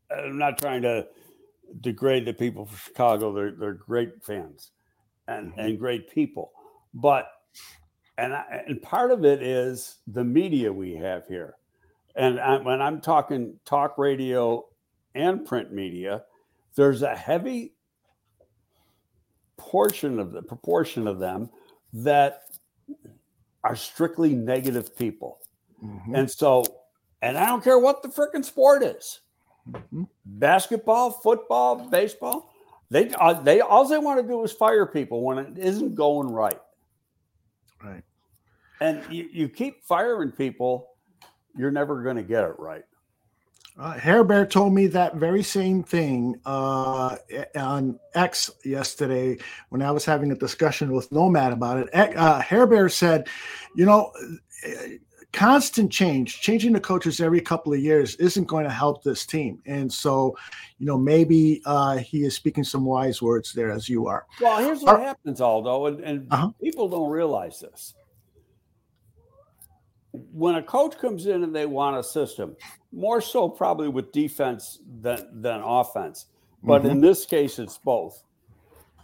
I'm not trying to degrade the people from Chicago. They're, they're great fans and, and great people. But, and, I, and part of it is the media we have here. And I, when I'm talking talk radio and print media, there's a heavy portion of the proportion of them that are strictly negative people. Mhm. And so, and I don't care what the freaking sport is Mhm. basketball, football, baseball. They, uh, they, all they want to do is fire people when it isn't going right. Right. And you, you keep firing people, you're never going to get it right. Uh, Hair Bear told me that very same thing uh, on X yesterday when I was having a discussion with Nomad about it. Uh, Hair Bear said, you know, constant change, changing the coaches every couple of years isn't going to help this team. And so, you know, maybe uh, he is speaking some wise words there as you are. Well, here's what happens, Aldo, and, and Uh-huh. people don't realize this. When a coach comes in and they want a system, more so probably with defense than, than offense, but in this case, it's both.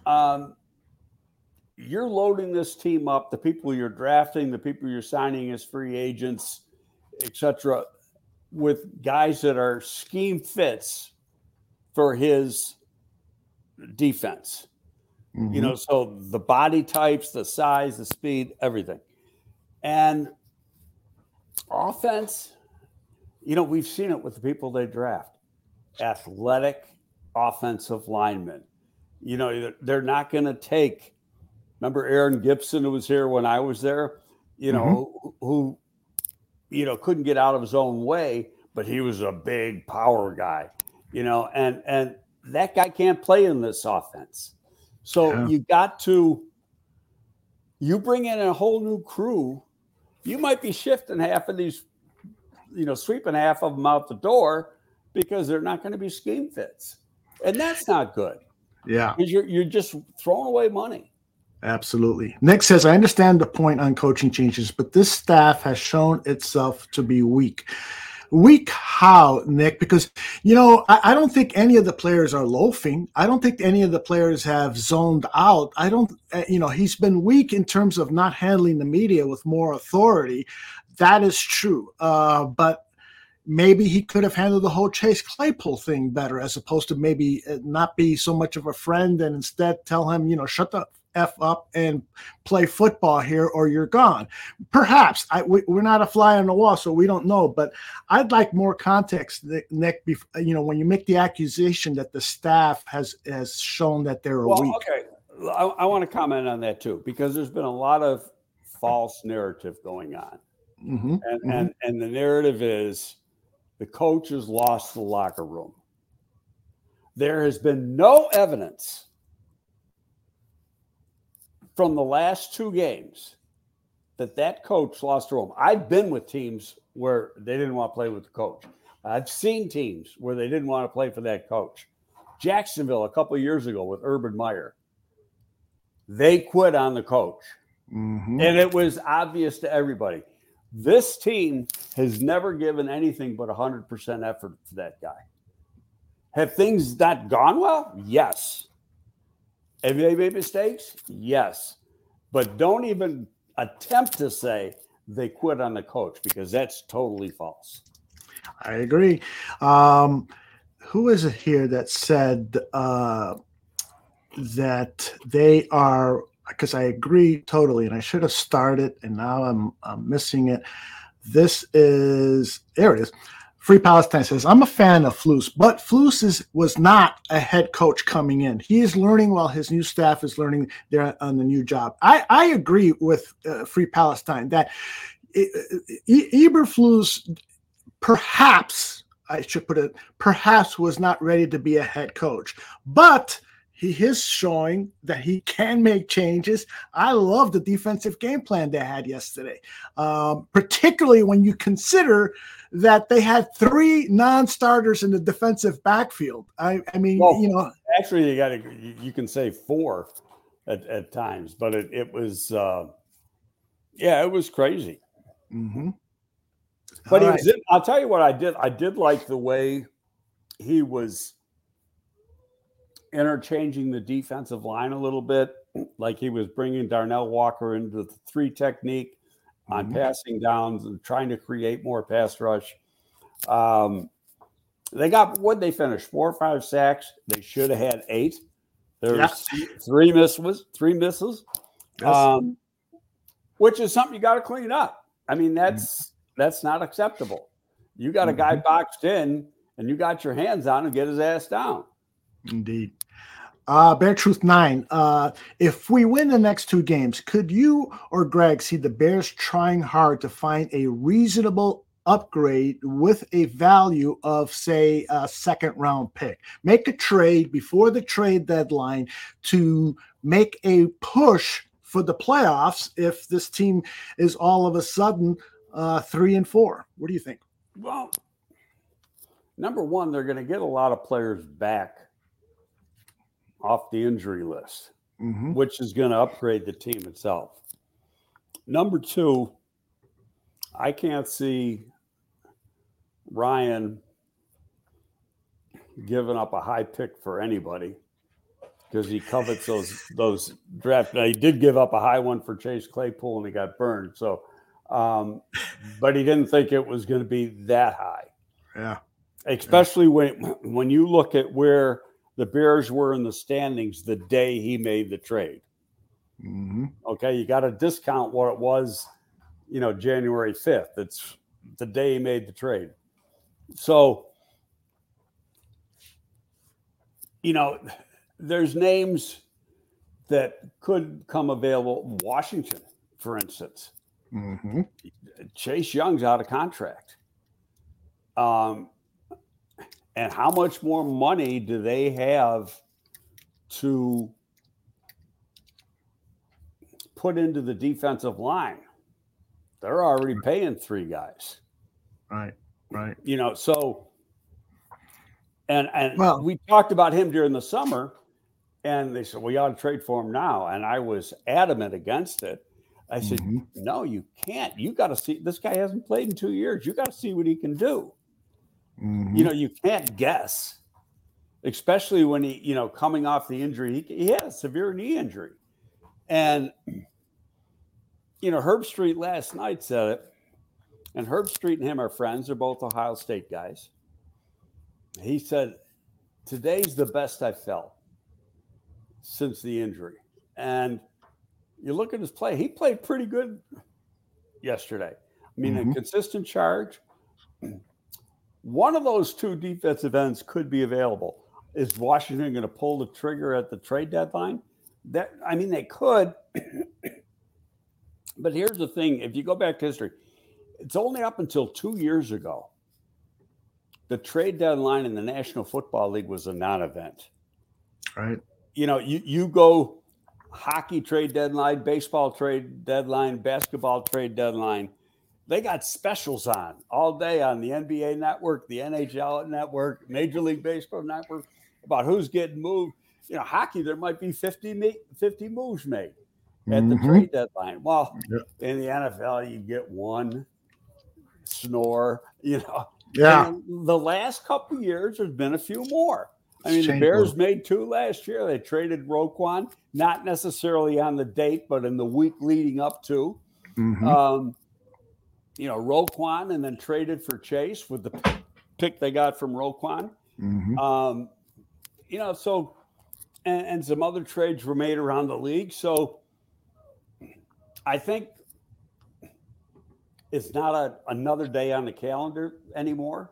Um, you're loading this team up, the people you're drafting, the people you're signing as free agents, etc., with guys that are scheme fits for his defense. You know mm-hmm. so the body types the size the speed everything. And offense you know we've seen it with the people they draft. Athletic offensive linemen. You know they're- they're not going to take remember aaron gibson who was here when i was there you mm-hmm. know who, who you know couldn't get out of his own way but he was a big power guy you know and and that guy can't play in this offense so Yeah. you got to you bring in a whole new crew. You might be shifting half of these, you know, sweeping half of them out the door because they're not going to be scheme fits, and that's not good Yeah. because you're you're just throwing away money. Absolutely. Nick says, I understand the point on coaching changes, but this staff has shown itself to be weak. Weak how, Nick? Because, you know, I, I don't think any of the players are loafing. I don't think any of the players have zoned out. I don't, uh, you know, he's been weak in terms of not handling the media with more authority. That is true. Uh, but maybe he could have handled the whole Chase Claypool thing better, as opposed to maybe uh, not be so much of a friend and instead tell him, you know, shut the f up and play football here, or you're gone. Perhaps I, we, we're not a fly on the wall, so we don't know. But I'd like more context, Nick. You know, when you make the accusation that the staff has has shown that they're Well, weak. okay, I, I want to comment on that too because there's been a lot of false narrative going on. hmm and Mhm. and and the narrative is the coach has lost the locker room. There has been no evidence from the last two games that that coach lost the room. I've been with teams where they didn't want to play with the coach. I've seen teams where they didn't want to play for that coach. Jacksonville a couple years ago with Urban Meyer, they quit on the coach. Mm-hmm. And it was obvious to everybody. This team has never given anything but 100% effort to that guy. Have things not gone well? Yes. Have they made mistakes? Yes. But don't even attempt to say they quit on the coach because that's totally false. I agree. Um, who is it here that said uh, that they are? Because I agree totally, and I should have started, and now I'm, I'm missing it. This is there it is. Free Palestine says, I'm a fan of Flus, but Flus is, was not a head coach coming in. He is learning while his new staff is learning there on the new job. I, I agree with uh, Free Palestine that Eberflus perhaps, I should put it, perhaps was not ready to be a head coach, but he is showing that he can make changes. I love the defensive game plan they had yesterday, um, particularly when you consider that they had three non-starters in the defensive backfield. I, I mean, well, you know, actually, you got to you can say four at, at times, but it, it was, uh, yeah, it was crazy. Mm-hmm. But he right. In, I'll tell you what I did. I did like the way he was interchanging the defensive line a little bit, like he was bringing Darnell Walker into the three technique on mm-hmm. passing downs and trying to create more pass rush. Um, they got what they finished four or five sacks. They should have had eight. There's yeah. three misses, three misses, yes. um, which is something you got to clean up. I mean, that's mm-hmm. that's not acceptable. You got a guy mm-hmm. boxed in, and you got your hands on him, get his ass down. Indeed. Uh, Bear Truth Nine. Uh, if we win the next two games, could you or Greg see the Bears trying hard to find a reasonable upgrade with a value of, say, a second round pick? Make a trade before the trade deadline to make a push for the playoffs if this team is all of a sudden uh, three and four. What do you think? Well, number one, they're going to get a lot of players back off the injury list, mm-hmm. which is going to upgrade the team itself. Number two, I can't see Ryan giving up a high pick for anybody because he covets those those draft. Now he did give up a high one for Chase Claypool and he got burned. So, um, but he didn't think it was going to be that high. Yeah, especially yeah. when when you look at where the Bears were in the standings the day he made the trade. Mm-hmm. Okay, you got to discount what it was, you know, January 5th. It's the day he made the trade. So, you know, there's names that could come available. Washington, for instance. Mm-hmm. Chase Young's out of contract. Um, and how much more money do they have to put into the defensive line? They're already paying three guys. Right, right. You know, so and and well, we talked about him during the summer, and they said, "We well, ought to trade for him now." And I was adamant against it. I said, mm-hmm. "No, you can't. You got to see. This guy hasn't played in two years. You got to see what he can do." Mm-hmm. You know, you can't guess, especially when he, you know, coming off the injury. He, he had a severe knee injury. And, you know, Herbstreit last night said it. And Herbstreit and him are friends. They're both Ohio State guys. He said, Today's the best I felt since the injury. And you look at his play, he played pretty good yesterday. I mean, mm-hmm. a consistent charge, one of those two defensive ends could be available. Is Washington going to pull the trigger at the trade deadline? That I mean, they could. but here's the thing: if you go back to history, it's only up until two years ago the trade deadline in the National Football League was a non-event. Right. You know, you you go hockey trade deadline, baseball trade deadline, basketball trade deadline. They got specials on all day on the NBA network, the NHL network, Major League Baseball network about who's getting moved. You know, hockey, there might be 50, 50 moves made at the Mhm. trade deadline. Well, Yeah. in the NFL, you get one snore, you know. Yeah. And the last couple years, there's been a few more. I mean, the Bears made two last year. They traded Roquan, not necessarily on the date, but in the week leading up to. Mhm. Um, you know, Roquan, and then traded for Chase with the pick they got from Roquan. Mhm. Um, you know, so and, and some other trades were made around the league. So I think it's not a, another day on the calendar anymore,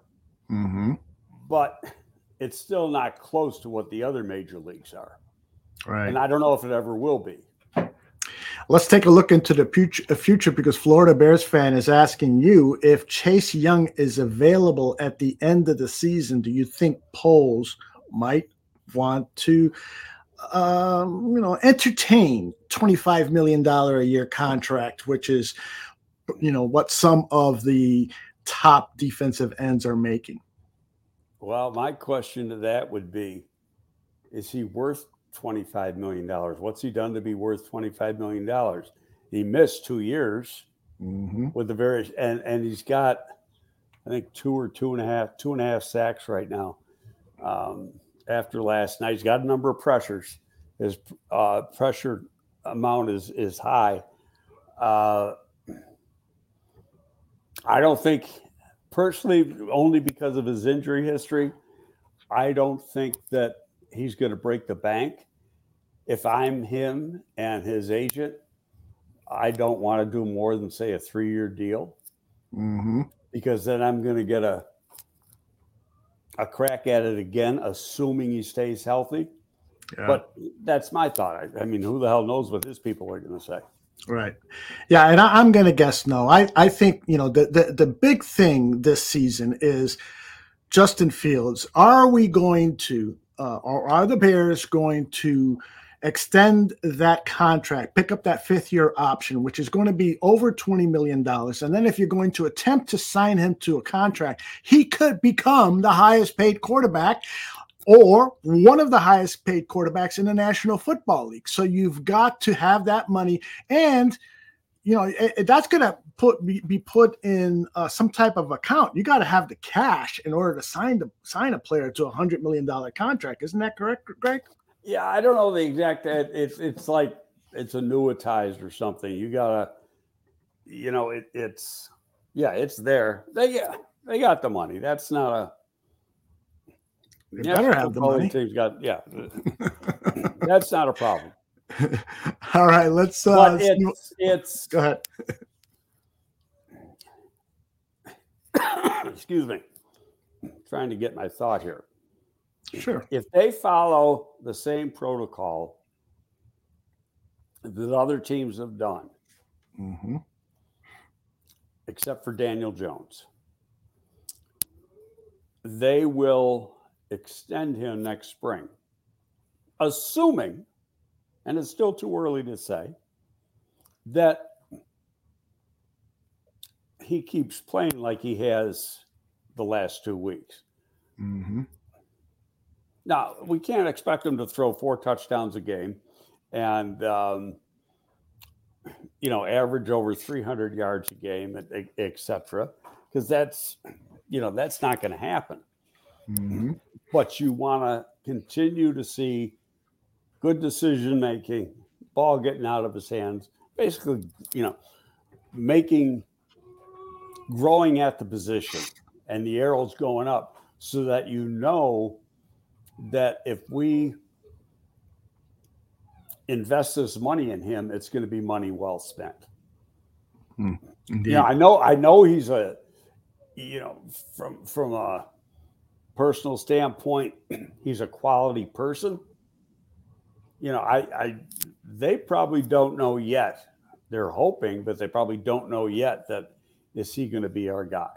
Mhm. but it's still not close to what the other major leagues are. Right. And I don't know if it ever will be. Let's take a look into the future, future because Florida Bears fan is asking you if Chase Young is available at the end of the season. Do you think Poles might want to, um, you know, entertain twenty-five million dollar a year contract, which is, you know, what some of the top defensive ends are making? Well, my question to that would be is he worth $25 million? What's he done to be worth $25 million? He missed two years Mm-hmm. with the various, and, and he's got, I think, two or two and a half, two and a half sacks right now. Um, after last night, he's got a number of pressures. His uh, pressure amount is is high. Uh, I don't think, personally, only because of his injury history, I don't think that he's going to break the bank. If I'm him and his agent, I don't want to do more than say a three year deal Mm-hmm. because then I'm going to get a a crack at it again, assuming he stays healthy. Yeah. But that's my thought. I, I mean, who the hell knows what his people are going to say? Right. Yeah, and I, I'm going to guess no. I, I think, you know, the, the, the big thing this season is Justin Fields. Are we going to, uh, or are the Bears going to extend that contract, pick up that fifth year option, which is going to be over $20 million? And then if you're going to attempt to sign him to a contract, he could become the highest paid quarterback or one of the highest paid quarterbacks in the National Football League. So you've got to have that money, and you know it, it- that's going to put be, be put in uh, some type of account. You got to have the cash in order to sign the sign a player to a hundred million dollar contract. Isn't that correct, Greg? Yeah, I don't know the exact. It's it's like it's annuitized or something. You gotta, you know, it, it's yeah, it's there. They yeah, they got the money. That's not a. They better have the money. Team's got yeah. that's not a problem. All right, let's. Uh, But it's it's go ahead. Excuse me. Trying to get my thought here. Sure. if they follow the same protocol that other teams have done, hmm except for Daniel Jones, they will extend him next spring, assuming, and it's still too early to say, that he keeps playing like he has the last two weeks. hmm Now, we can't expect him to throw four touchdowns a game and, um, you know, average over 300 yards a game, et, et cetera, because that's, you know, that's not going to happen. hmm But you want to continue to see good decision making, ball getting out of his hands, basically, you know, making, growing at the position and the arrows going up so that you know that if we invest this money in him, it's going to be money well spent. Hmm, indeed. Yeah, I know. I know he's a, you know, from from a personal standpoint, he's a quality person. You know, I, I, they probably don't know yet. They're hoping, but they probably don't know yet that is he going to be our guy.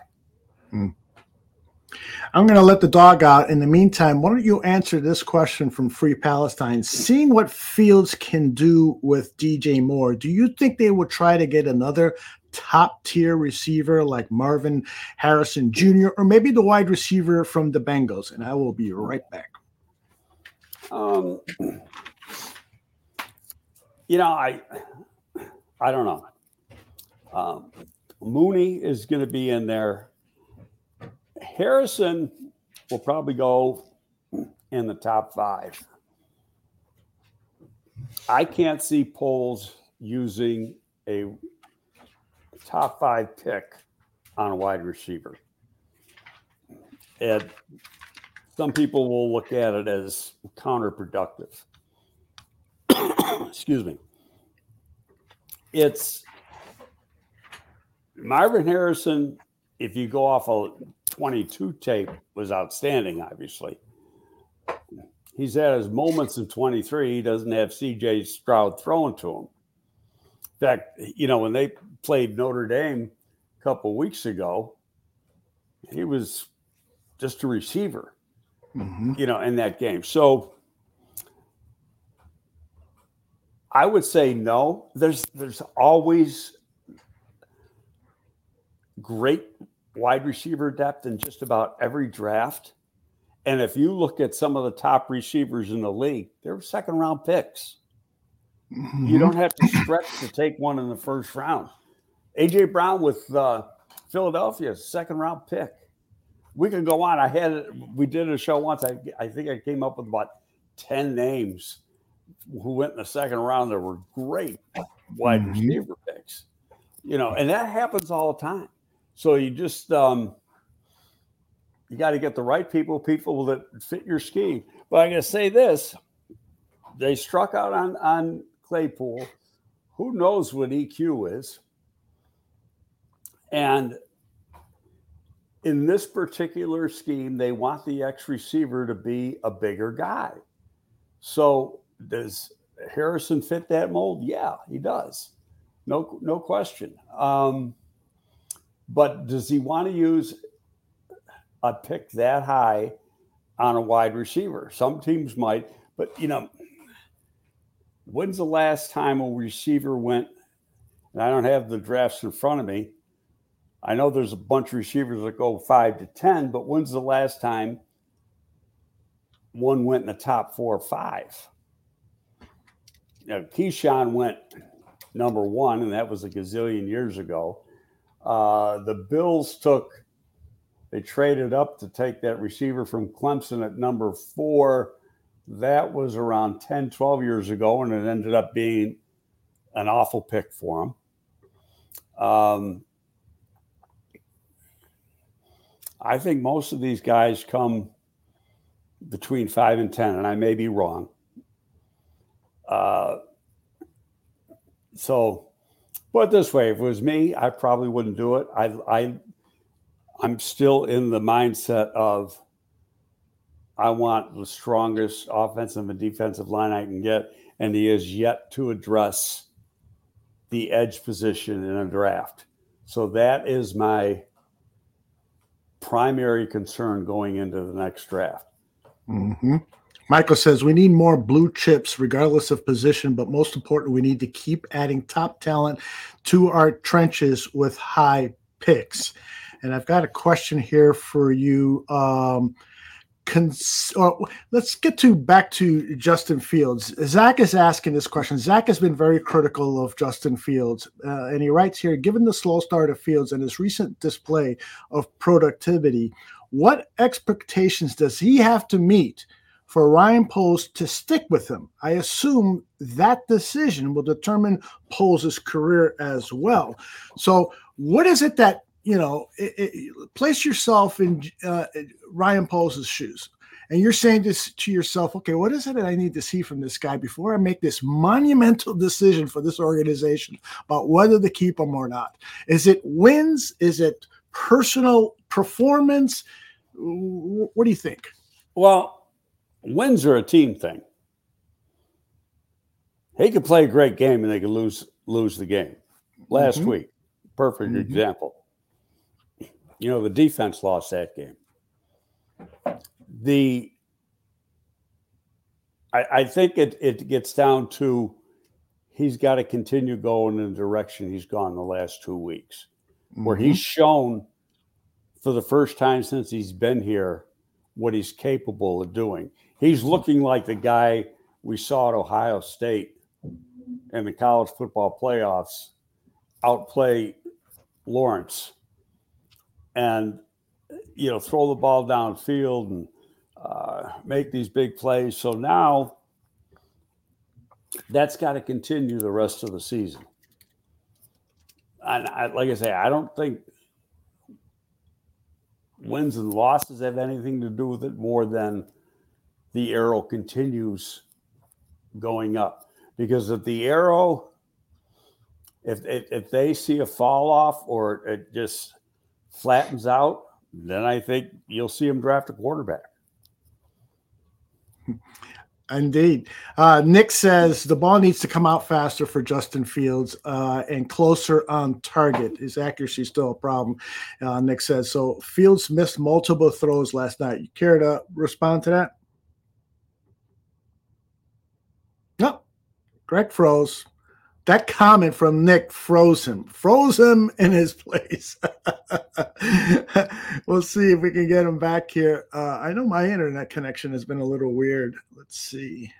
I'm going to let the dog out. In the meantime, why don't you answer this question from Free Palestine? Seeing what Fields can do with DJ Moore, do you think they will try to get another top tier receiver like Marvin Harrison Jr. or maybe the wide receiver from the Bengals? And I will be right back. Um, you know, I I don't know. Um, Mooney is going to be in there. Harrison will probably go in the top five. I can't see Poles using a top five pick on a wide receiver. And some people will look at it as counterproductive. Excuse me. It's Marvin Harrison, if you go off a 22 tape, was outstanding, obviously. He's had his moments in 23. He doesn't have CJ Stroud throwing to him. In fact, you know, when they played Notre Dame a couple weeks ago, he was just a receiver, mm-hmm. you know, in that game. So I would say no. There's there's always great wide receiver depth in just about every draft. And if you look at some of the top receivers in the league, they're second round picks. Mm-hmm. You don't have to stretch to take one in the first round. AJ Brown with uh, Philadelphia, second round pick. We can go on. I had we did a show once. I, I think I came up with about 10 names who went in the second round that were great wide mm-hmm. receiver picks. You know, and that happens all the time. So you just um, you got to get the right people, people that fit your scheme. But I'm going to say this: they struck out on on Claypool. Who knows what EQ is? And in this particular scheme, they want the X receiver to be a bigger guy. So does Harrison fit that mold? Yeah, he does. No, no question. Um, but does he want to use a pick that high on a wide receiver? Some teams might, but you know, when's the last time a receiver went? And I don't have the drafts in front of me. I know there's a bunch of receivers that go five to 10, but when's the last time one went in the top four or five? You Keyshawn went number one, and that was a gazillion years ago. Uh, the Bills took, they traded up to take that receiver from Clemson at number four. That was around 10, 12 years ago, and it ended up being an awful pick for him. Um, I think most of these guys come between five and 10, and I may be wrong. Uh, so Put this way, if it was me, I probably wouldn't do it. I, I, I'm still in the mindset of I want the strongest offensive and defensive line I can get, and he is yet to address the edge position in a draft. So that is my primary concern going into the next draft. Mm-hmm. Michael says we need more blue chips, regardless of position, but most important, we need to keep adding top talent to our trenches with high picks. And I've got a question here for you. Um, cons- let's get to back to Justin Fields. Zach is asking this question. Zach has been very critical of Justin Fields, uh, and he writes here: Given the slow start of Fields and his recent display of productivity, what expectations does he have to meet? For Ryan Poles to stick with him. I assume that decision will determine Poles' career as well. So, what is it that you know? It, it, place yourself in uh, Ryan Poles' shoes, and you're saying this to yourself. Okay, what is it that I need to see from this guy before I make this monumental decision for this organization about whether to keep him or not? Is it wins? Is it personal performance? What do you think? Well, wins are a team thing. He could play a great game and they could lose lose the game. Last mm-hmm. week, perfect mm-hmm. example. You know, the defense lost that game. the I, I think it it gets down to he's got to continue going in the direction he's gone the last two weeks, mm-hmm. where he's shown for the first time since he's been here what he's capable of doing. He's looking like the guy we saw at Ohio State in the college football playoffs outplay Lawrence and you know throw the ball downfield and uh, make these big plays. So now that's got to continue the rest of the season. And I, like I say, I don't think wins and losses have anything to do with it more than the arrow continues going up. Because if the arrow, if, if, if they see a fall off or it just flattens out, then I think you'll see them draft a quarterback. Indeed. Uh, Nick says the ball needs to come out faster for Justin Fields uh, and closer on target. His accuracy is still a problem, uh, Nick says. So Fields missed multiple throws last night. You care to respond to that? No. Greg froze that comment from Nick froze him, froze him in his place. we'll see if we can get him back here. Uh, I know my internet connection has been a little weird. Let's see.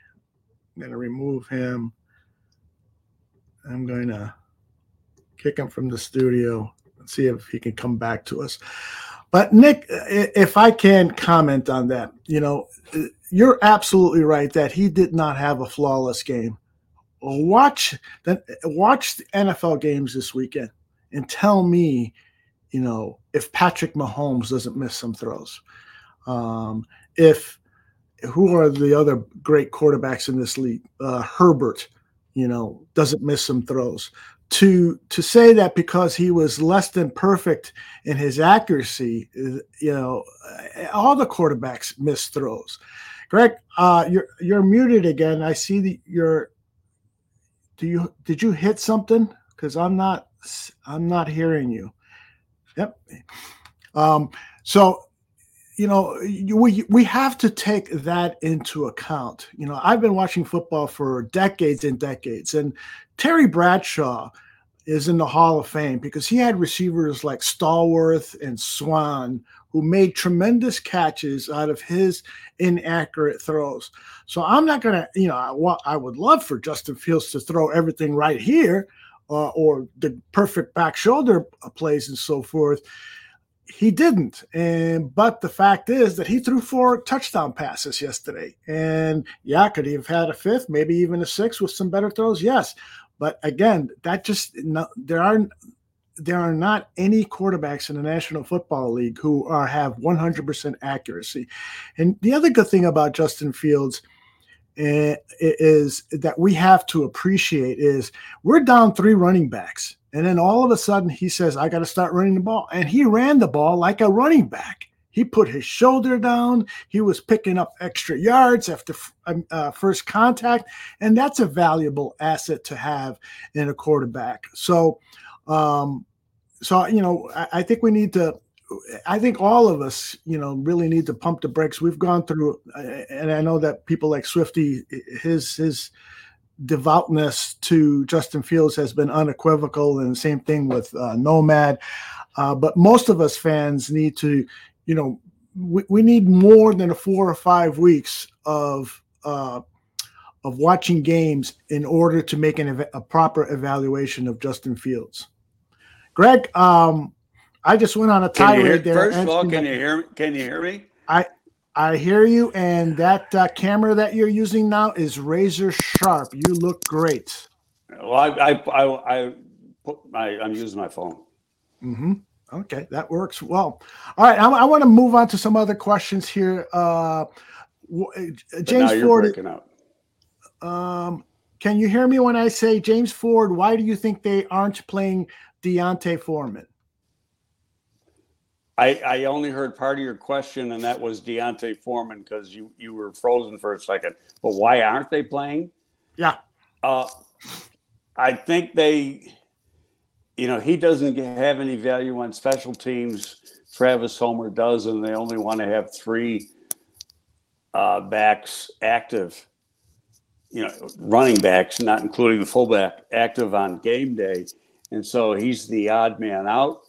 I'm going to remove him. I'm going to kick him from the studio and see if he can come back to us. But Nick, if I can comment on that, you know, you're absolutely right that he did not have a flawless game watch that watch the NFL games this weekend and tell me, you know, if Patrick Mahomes doesn't miss some throws. Um, if who are the other great quarterbacks in this league? Uh, Herbert, you know, doesn't miss some throws. To to say that because he was less than perfect in his accuracy, you know, all the quarterbacks miss throws. Greg, uh, you're you're muted again. I see that you're do you did you hit something? Because I'm not I'm not hearing you. Yep. Um, so you know we we have to take that into account. You know, I've been watching football for decades and decades, and Terry Bradshaw is in the Hall of Fame because he had receivers like Stallworth and Swann who made tremendous catches out of his inaccurate throws. So I'm not going to, you know, I, want, I would love for Justin Fields to throw everything right here uh, or the perfect back shoulder plays and so forth. He didn't. And but the fact is that he threw four touchdown passes yesterday. And yeah, could he have had a fifth, maybe even a sixth with some better throws? Yes. But again, that just no, there are there are not any quarterbacks in the National Football League who are have 100% accuracy. And the other good thing about Justin Fields uh, is that we have to appreciate is we're down three running backs. And then all of a sudden he says, I got to start running the ball. And he ran the ball like a running back. He put his shoulder down. He was picking up extra yards after um, uh, first contact. And that's a valuable asset to have in a quarterback. So, um, so you know, I, I, think we need to. I think all of us, you know, really need to pump the brakes. We've gone through, and I know that people like Swifty, his his devoutness to Justin Fields has been unequivocal, and the same thing with uh, Nomad. Uh, but most of us fans need to, you know, we, we need more than a four or five weeks of uh, of watching games in order to make an, a proper evaluation of Justin Fields. Greg, um, I just went on a tirade there. First of all, can you hear? Can you hear me? I I hear you, and that uh, camera that you're using now is razor sharp. You look great. Well, I I I, I put my I'm using my phone. Mm-hmm. Okay, that works well. All right, I, I want to move on to some other questions here. Uh, James Ford. Um, can you hear me when I say James Ford? Why do you think they aren't playing D'Onta Foreman? I, I only heard part of your question, and that was D'Onta Foreman because you, you were frozen for a second. But why aren't they playing? Yeah. Uh, I think they, you know, he doesn't have any value on special teams. Travis Homer does, and they only want to have three uh, backs active, you know, running backs, not including the fullback, active on game day. And so he's the odd man out.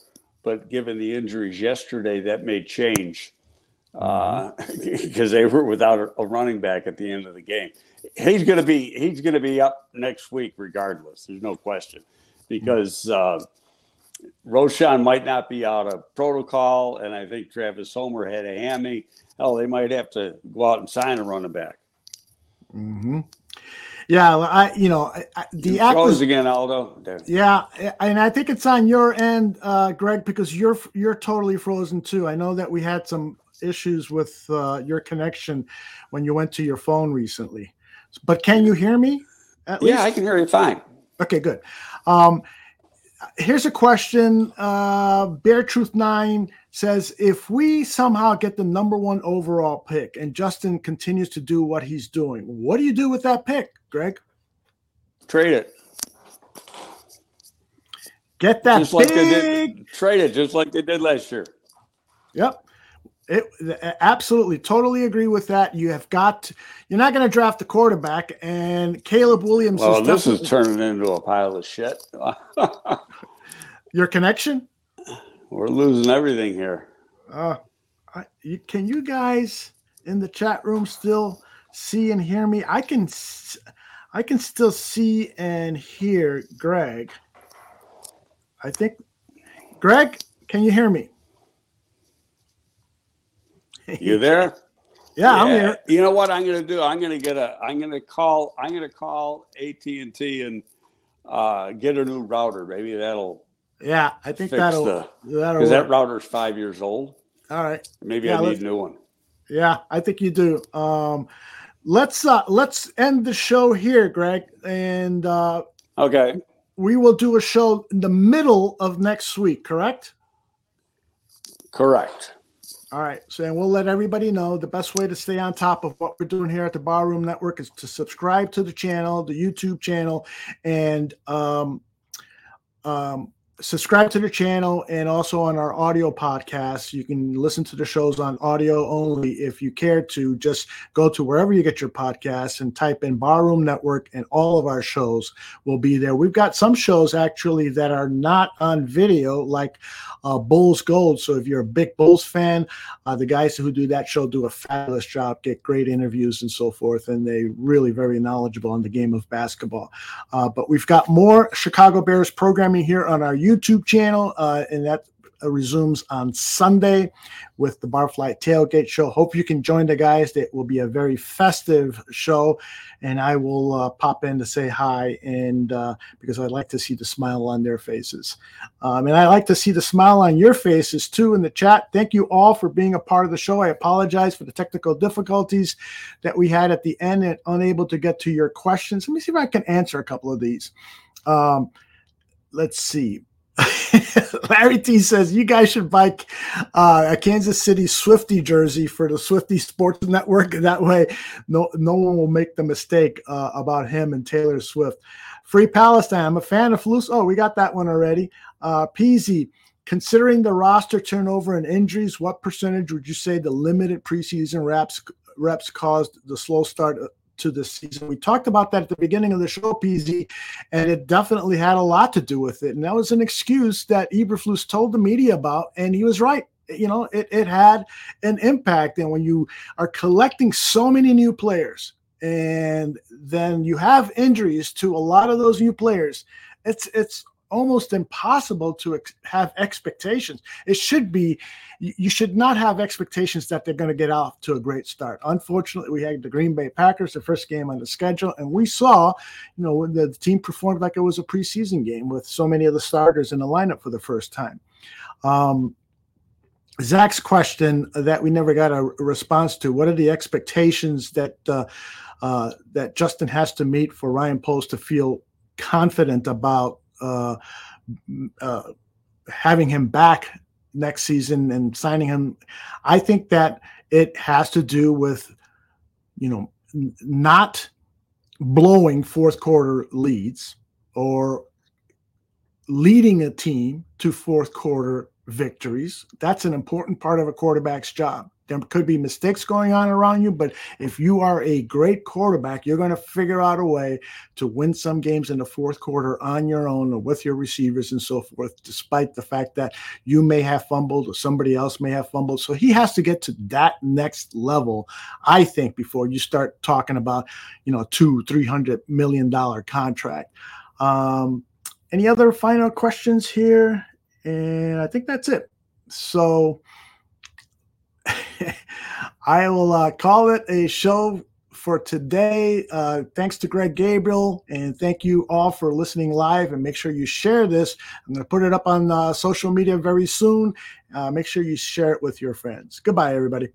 But given the injuries yesterday, that may change because uh, they were without a, running back at the end of the game. He's going to be he's going to be up next week regardless. There's no question because uh, Roschon might not be out of protocol, and I think Travis Homer had a hammy. Hell, they might have to go out and sign a running back. Mm-hmm. Yeah, I you know I, the you froze again, Aldo. There. Yeah, and I think it's on your end, uh, Greg, because you're you're totally frozen too. I know that we had some issues with uh, your connection when you went to your phone recently, but can you hear me? yeah, I can hear you fine. Okay, good. Um, here's a question. Uh, Bear Truth Nine says, if we somehow get the number one overall pick and Justin continues to do what he's doing, what do you do with that pick, Greg? Trade it. Get that just big... like they did. Trade it just like they did last year. Yep. It, absolutely, totally agree with that. You have got, to, you're not going to draft a quarterback, and Caleb Williams. Well, is this is turning into a pile of shit. Your connection? We're losing everything here. Uh, I, you, can you guys in the chat room still see and hear me? I can, I can still see and hear Greg. I think, Greg, can you hear me? You there? yeah, yeah, I'm here. You know what I'm going to do? I'm going to get a. I'm going to call. I'm going to call AT and T and uh, get a new router. Maybe that'll. Yeah, I think that'll. The, that'll. Because that router's five years old. All right. Maybe yeah, I need a new one. Yeah, I think you do. Um, let's uh, let's end the show here, Greg, and uh, okay, we will do a show in the middle of next week. Correct? Correct. All right. So, and we'll let everybody know the best way to stay on top of what we're doing here at the Barroom Network is to subscribe to the channel, the YouTube channel, and um, um, subscribe to the channel and also on our audio podcast. You can listen to the shows on audio only. If you care to, just go to wherever you get your podcasts and type in Barroom Network, and all of our shows will be there. We've got some shows actually that are not on video, like uh, Bulls Gold. So if you're a big Bulls fan, uh, the guys who do that show do a fabulous job, get great interviews and so forth, and they really very knowledgeable on the game of basketball. Uh, but we've got more Chicago Bears programming here on our YouTube channel, uh, and that uh, resumes on Sunday with the Barfly Tailgate Show. Hope you can join the guys. It will be a very festive show, and I will uh, pop in to say hi and uh, because I'd like to see the smile on their faces, um, and I like to see the smile on your faces too in the chat. Thank you all for being a part of the show. I apologize for the technical difficulties that we had at the end and unable to get to your questions. Let me see if I can answer a couple of these. Um, let's see. Larry T says you guys should buy uh, a Kansas City Swifty jersey for the Swifty Sports Network. That way, no no one will make the mistake uh, about him and Taylor Swift. Free Palestine. I'm a fan of Flus. Oh, we got that one already. Uh, Peasy. Considering the roster turnover and injuries, what percentage would you say the limited preseason reps reps caused the slow start to the season. We talked about that at the beginning of the show, PZ, and it definitely had a lot to do with it. And that was an excuse that Eberflus told the media about, and he was right. You know, it, it had an impact. And when you are collecting so many new players, and then you have injuries to a lot of those new players, it's it's almost impossible to ex- have expectations. It should be, you should not have expectations that they're going to get off to a great start. Unfortunately, we had the Green Bay Packers, the first game on the schedule, and we saw, you know, the, team performed like it was a preseason game with so many of the starters in the lineup for the first time. Um, Zach's question that we never got a response to: What are the expectations that uh, uh, that Justin has to meet for Ryan Poles to feel confident about uh, uh, having him back next season and signing him. I think that it has to do with, you know, n- not blowing fourth quarter leads or leading a team to fourth quarter victories. That's an important part of a quarterback's job there could be mistakes going on around you, but if you are a great quarterback, you're going to figure out a way to win some games in the fourth quarter on your own or with your receivers and so forth, despite the fact that you may have fumbled or somebody else may have fumbled. So he has to get to that next level, I think, before you start talking about, you know, two, three hundred million dollar contract. Um, any other final questions here? And I think that's it. So I will uh, call it a show for today. Uh, thanks to Greg Gabriel, and thank you all for listening live. And make sure you share this. I'm going to put it up on uh, social media very soon. Uh, make sure you share it with your friends. Goodbye, everybody.